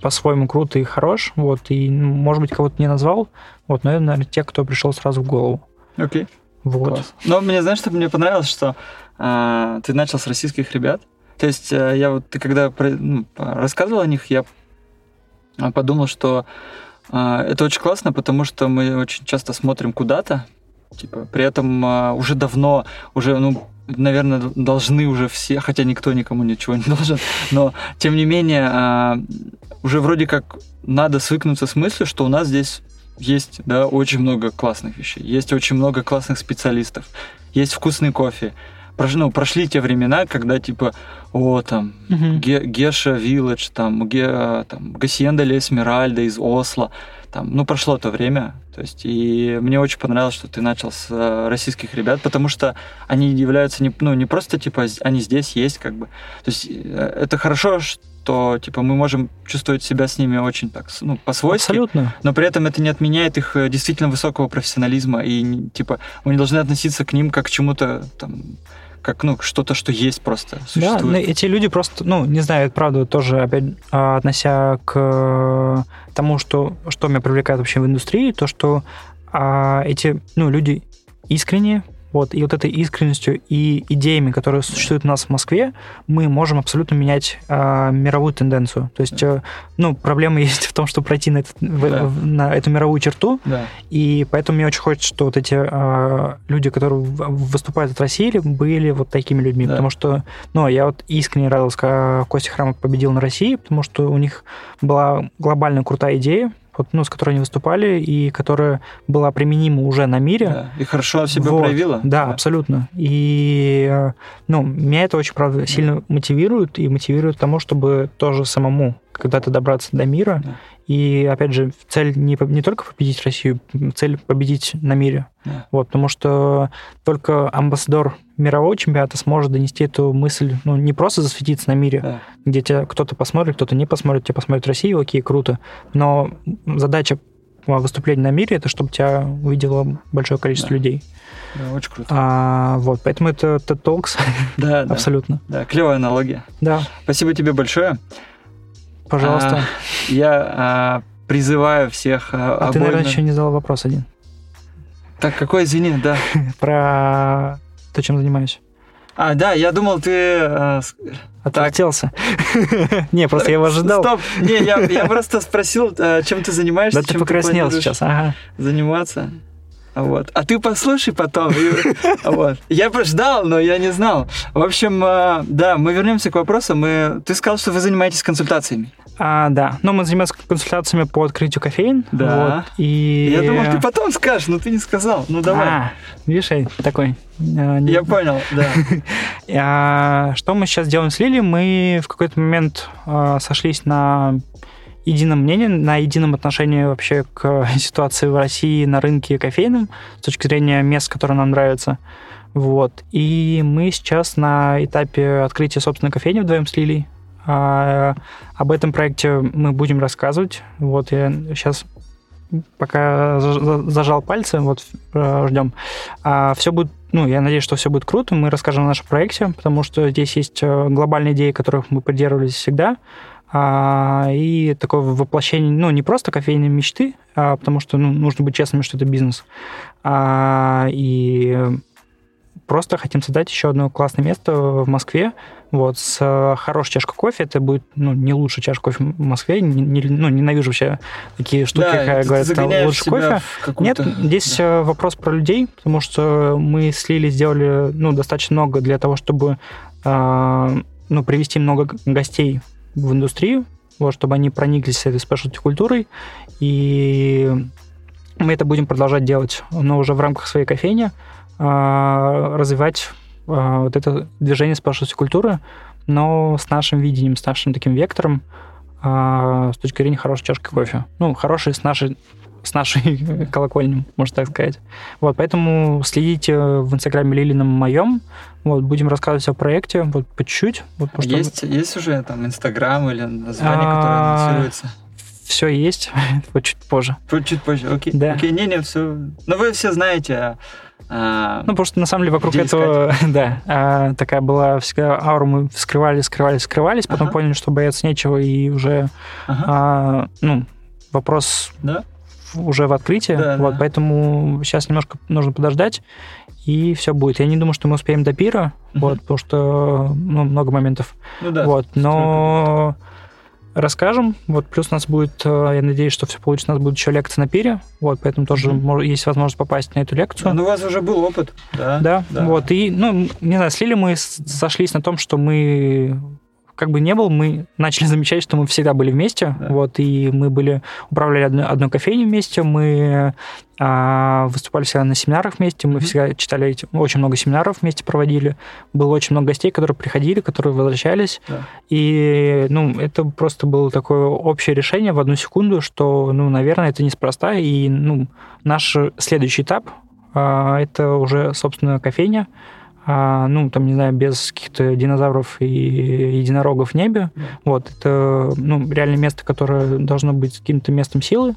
по-своему круто и хорош. Вот, и, может быть, кого-то не назвал. Вот, но это, наверное, те, кто пришел сразу в голову. Окей. Okay. Вот. Класс. Но мне, знаешь, что мне понравилось, что э, ты начал с российских ребят. То есть э, я вот, ты когда ну, рассказывал о них, я подумал, что э, это очень классно, потому что мы очень часто смотрим куда-то, типа, при этом э, уже давно, уже, ну, наверное, должны уже все, хотя никто никому ничего не должен, но тем не менее а, уже вроде как надо свыкнуться с мыслью, что у нас здесь есть да, очень много классных вещей, есть очень много классных специалистов, есть вкусный кофе. Ну, прошли те времена, когда типа, о, там, uh-huh. Геша Вилледж, там, Ге, там, Гасиенда Лесмеральда из Осло, там, ну, прошло то время, то есть, и мне очень понравилось, что ты начал с э, российских ребят, потому что они являются не, ну, не просто, типа, они здесь есть, как бы. То есть, э, это хорошо, что, типа, мы можем чувствовать себя с ними очень так, ну, по-свойски. Абсолютно. Но при этом это не отменяет их э, действительно высокого профессионализма, и, типа, мы не должны относиться к ним как к чему-то, там, как ну что-то, что есть просто существует. Да, ну, эти люди просто, ну не знаю, правда тоже опять а, относя к э, тому, что что меня привлекает вообще в индустрии, то что а, эти ну люди искренние, Вот, и вот этой искренностью и идеями, которые существуют у нас в Москве, мы можем абсолютно менять э, мировую тенденцию. То есть, э, ну, проблема есть в том, чтобы пройти на, этот, да. в, на эту мировую черту, да. и поэтому мне очень хочется, что вот эти э, люди, которые выступают от России, были вот такими людьми, да. потому что, ну, я вот искренне радовался, когда Костя Храмов победил на России, потому что у них была глобальная крутая идея, ну, с которой они выступали, и которая была применима уже на мире. Да, и хорошо себя вот, проявила. Да, да, абсолютно. И, э, ну, меня это очень, правда, сильно мотивирует, и мотивирует к тому, чтобы тоже самому когда-то добраться до мира. Да. И, опять же, цель не, не только победить Россию, цель победить на мире. Да. Вот, потому что только амбассадор мирового чемпионата сможет донести эту мысль, ну, не просто засветиться на мире, да. где тебя кто-то посмотрит, кто-то не посмотрит, тебя посмотрит Россия, окей, круто. Но задача выступления на мире это чтобы тебя увидело большое количество да. людей. Да, очень круто. А, вот, поэтому это TED Talks. Да, да. Абсолютно. Да, клевая аналогия. Да. Спасибо тебе большое. Пожалуйста. А, я а, призываю всех... А, а ты, наверное, еще не задал вопрос один. Так, какой, извини, да. Про то, чем занимаюсь. А, да, я думал, ты... Э, Отвертелся. не, просто я его ожидал. Стоп, не, я, просто спросил, чем ты занимаешься. Да ты покраснел сейчас, ага. Заниматься. Вот. А ты послушай потом. вот. Я ждал, но я не знал. В общем, э, да, мы вернемся к вопросу. Мы... Ты сказал, что вы занимаетесь консультациями. А, да. Но мы занимаемся консультациями по открытию кофеин. Да. Вот, и... Я думал, ты потом скажешь, но ты не сказал. Ну, давай. А, видишь, такой... А, не... Я понял, да. а, что мы сейчас делаем с Лили? Мы в какой-то момент а, сошлись на едином мнении, на едином отношении вообще к ситуации в России на рынке кофейном с точки зрения мест, которые нам нравятся. Вот. И мы сейчас на этапе открытия собственной кофейни вдвоем с Лилией. А, об этом проекте мы будем рассказывать. Вот я сейчас пока зажал пальцы, вот э, ждем. А все будет, ну, я надеюсь, что все будет круто. Мы расскажем о нашем проекте, потому что здесь есть э, глобальные идеи, которых мы придерживались всегда. А, и такое воплощение, ну, не просто кофейной мечты, а потому что ну, нужно быть честным, что это бизнес. А, и просто хотим создать еще одно классное место в Москве, вот, с хорошей чашкой кофе. Это будет, ну, не лучшая чашка кофе в Москве. Не, не, ну, ненавижу вообще такие штуки, да, как говорят, там, лучше кофе. Нет, здесь да. вопрос про людей, потому что мы с Лили сделали, ну, достаточно много для того, чтобы, э, ну, привести много гостей в индустрию, вот, чтобы они прониклись этой спешлти культурой, и мы это будем продолжать делать, но уже в рамках своей кофейни а, развивать а, вот это движение спешлти культуры, но с нашим видением, с нашим таким вектором, а, с точки зрения хорошей чашки кофе. Ну, хорошей с нашей с нашей колокольней, можно так сказать. Вот, поэтому следите в инстаграме Лилином моем. Вот, будем рассказывать о проекте, вот, по чуть-чуть. Вот, а есть, мы... есть уже там инстаграм или название, которое анонсируется? Все есть, вот чуть позже. Чуть позже, окей. Да. Окей, не-не, все. Ну, вы все знаете, а, ну, просто на самом деле вокруг этого, да, а, такая была всегда аура, мы скрывали, скрывали, скрывались, потом ага. поняли, что бояться нечего, и уже, ага. а, ну, вопрос да? уже в открытии, да, вот, да. поэтому сейчас немножко нужно подождать, и все будет. Я не думаю, что мы успеем до пира, uh вот, потому что ну, много моментов, ну, да, вот, но расскажем. Вот плюс у нас будет, э, я надеюсь, что все получится, у нас будет еще лекция на пире, вот, поэтому тоже mm-hmm. есть возможность попасть на эту лекцию. Ну, у вас уже был опыт, да? Да, да. вот, и, ну, не знаю, с Лили мы сошлись на том, что мы как бы не был, мы начали замечать, что мы всегда были вместе, да. вот, и мы были, управляли одной, одной кофейней вместе, мы а, выступали всегда на семинарах вместе, мы mm-hmm. всегда читали эти, очень много семинаров вместе проводили, было очень много гостей, которые приходили, которые возвращались, да. и, ну, это просто было такое общее решение в одну секунду, что, ну, наверное, это неспроста, и, ну, наш следующий этап а, это уже, собственно, кофейня, а, ну, там, не знаю, без каких-то динозавров и единорогов в небе. Вот, это, ну, реально место, которое должно быть каким-то местом силы.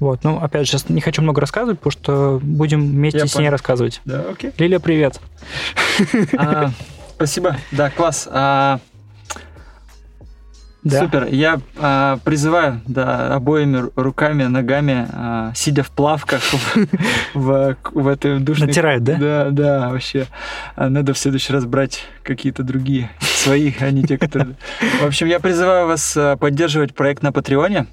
Вот, ну, опять же, сейчас не хочу много рассказывать, потому что будем вместе Я с ней рассказывать. Да, окей. Лилия, привет. А, спасибо. Да, класс. А, Да. Супер. Я а, призываю да, обоими руками, ногами, а, сидя в плавках в, в, этой душной... Натирают, да? Да, да, вообще. А Надо в следующий раз брать какие-то другие, своих, а не те, которые... В общем, я призываю вас поддерживать проект на Патреоне.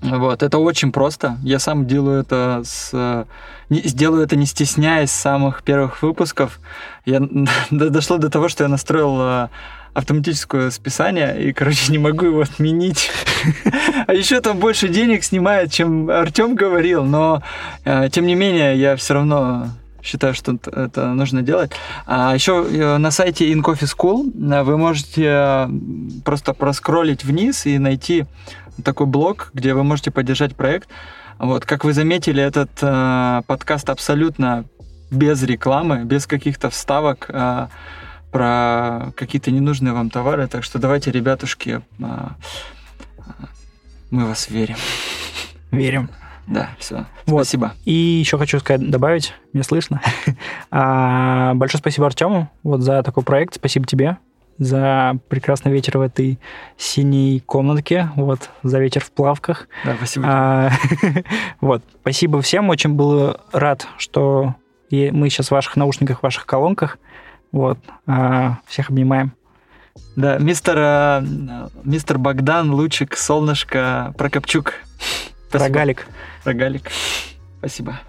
Вот, это очень просто. Я сам делаю это с... не- Сделаю это не стесняясь самых первых выпусков. Я дошло до того, что я настроил автоматическое списание, и, короче, не могу его отменить. А еще там больше денег снимает, чем Артем говорил, но э, тем не менее я все равно считаю, что это нужно делать. А еще э, на сайте In Coffee School э, вы можете просто проскроллить вниз и найти такой блок, где вы можете поддержать проект. Вот, как вы заметили, этот э, подкаст абсолютно без рекламы, без каких-то вставок э, про какие-то ненужные вам товары. Так что давайте, ребятушки, э, э, мы вас верим. Верим. Да, все. Вот. Спасибо. И еще хочу сказать, добавить, мне слышно. А, Большое спасибо Артему вот за такой проект. Спасибо тебе за прекрасный вечер в этой синей комнатке, вот, за вечер в плавках. Да, спасибо. А, Вот, спасибо всем, очень был рад, что мы сейчас в ваших наушниках, в ваших колонках. Вот, а, всех обнимаем. Да, мистер, э, мистер Богдан, Лучик, Солнышко, Прокопчук. Спасибо. Рогалик. Рогалик. Спасибо.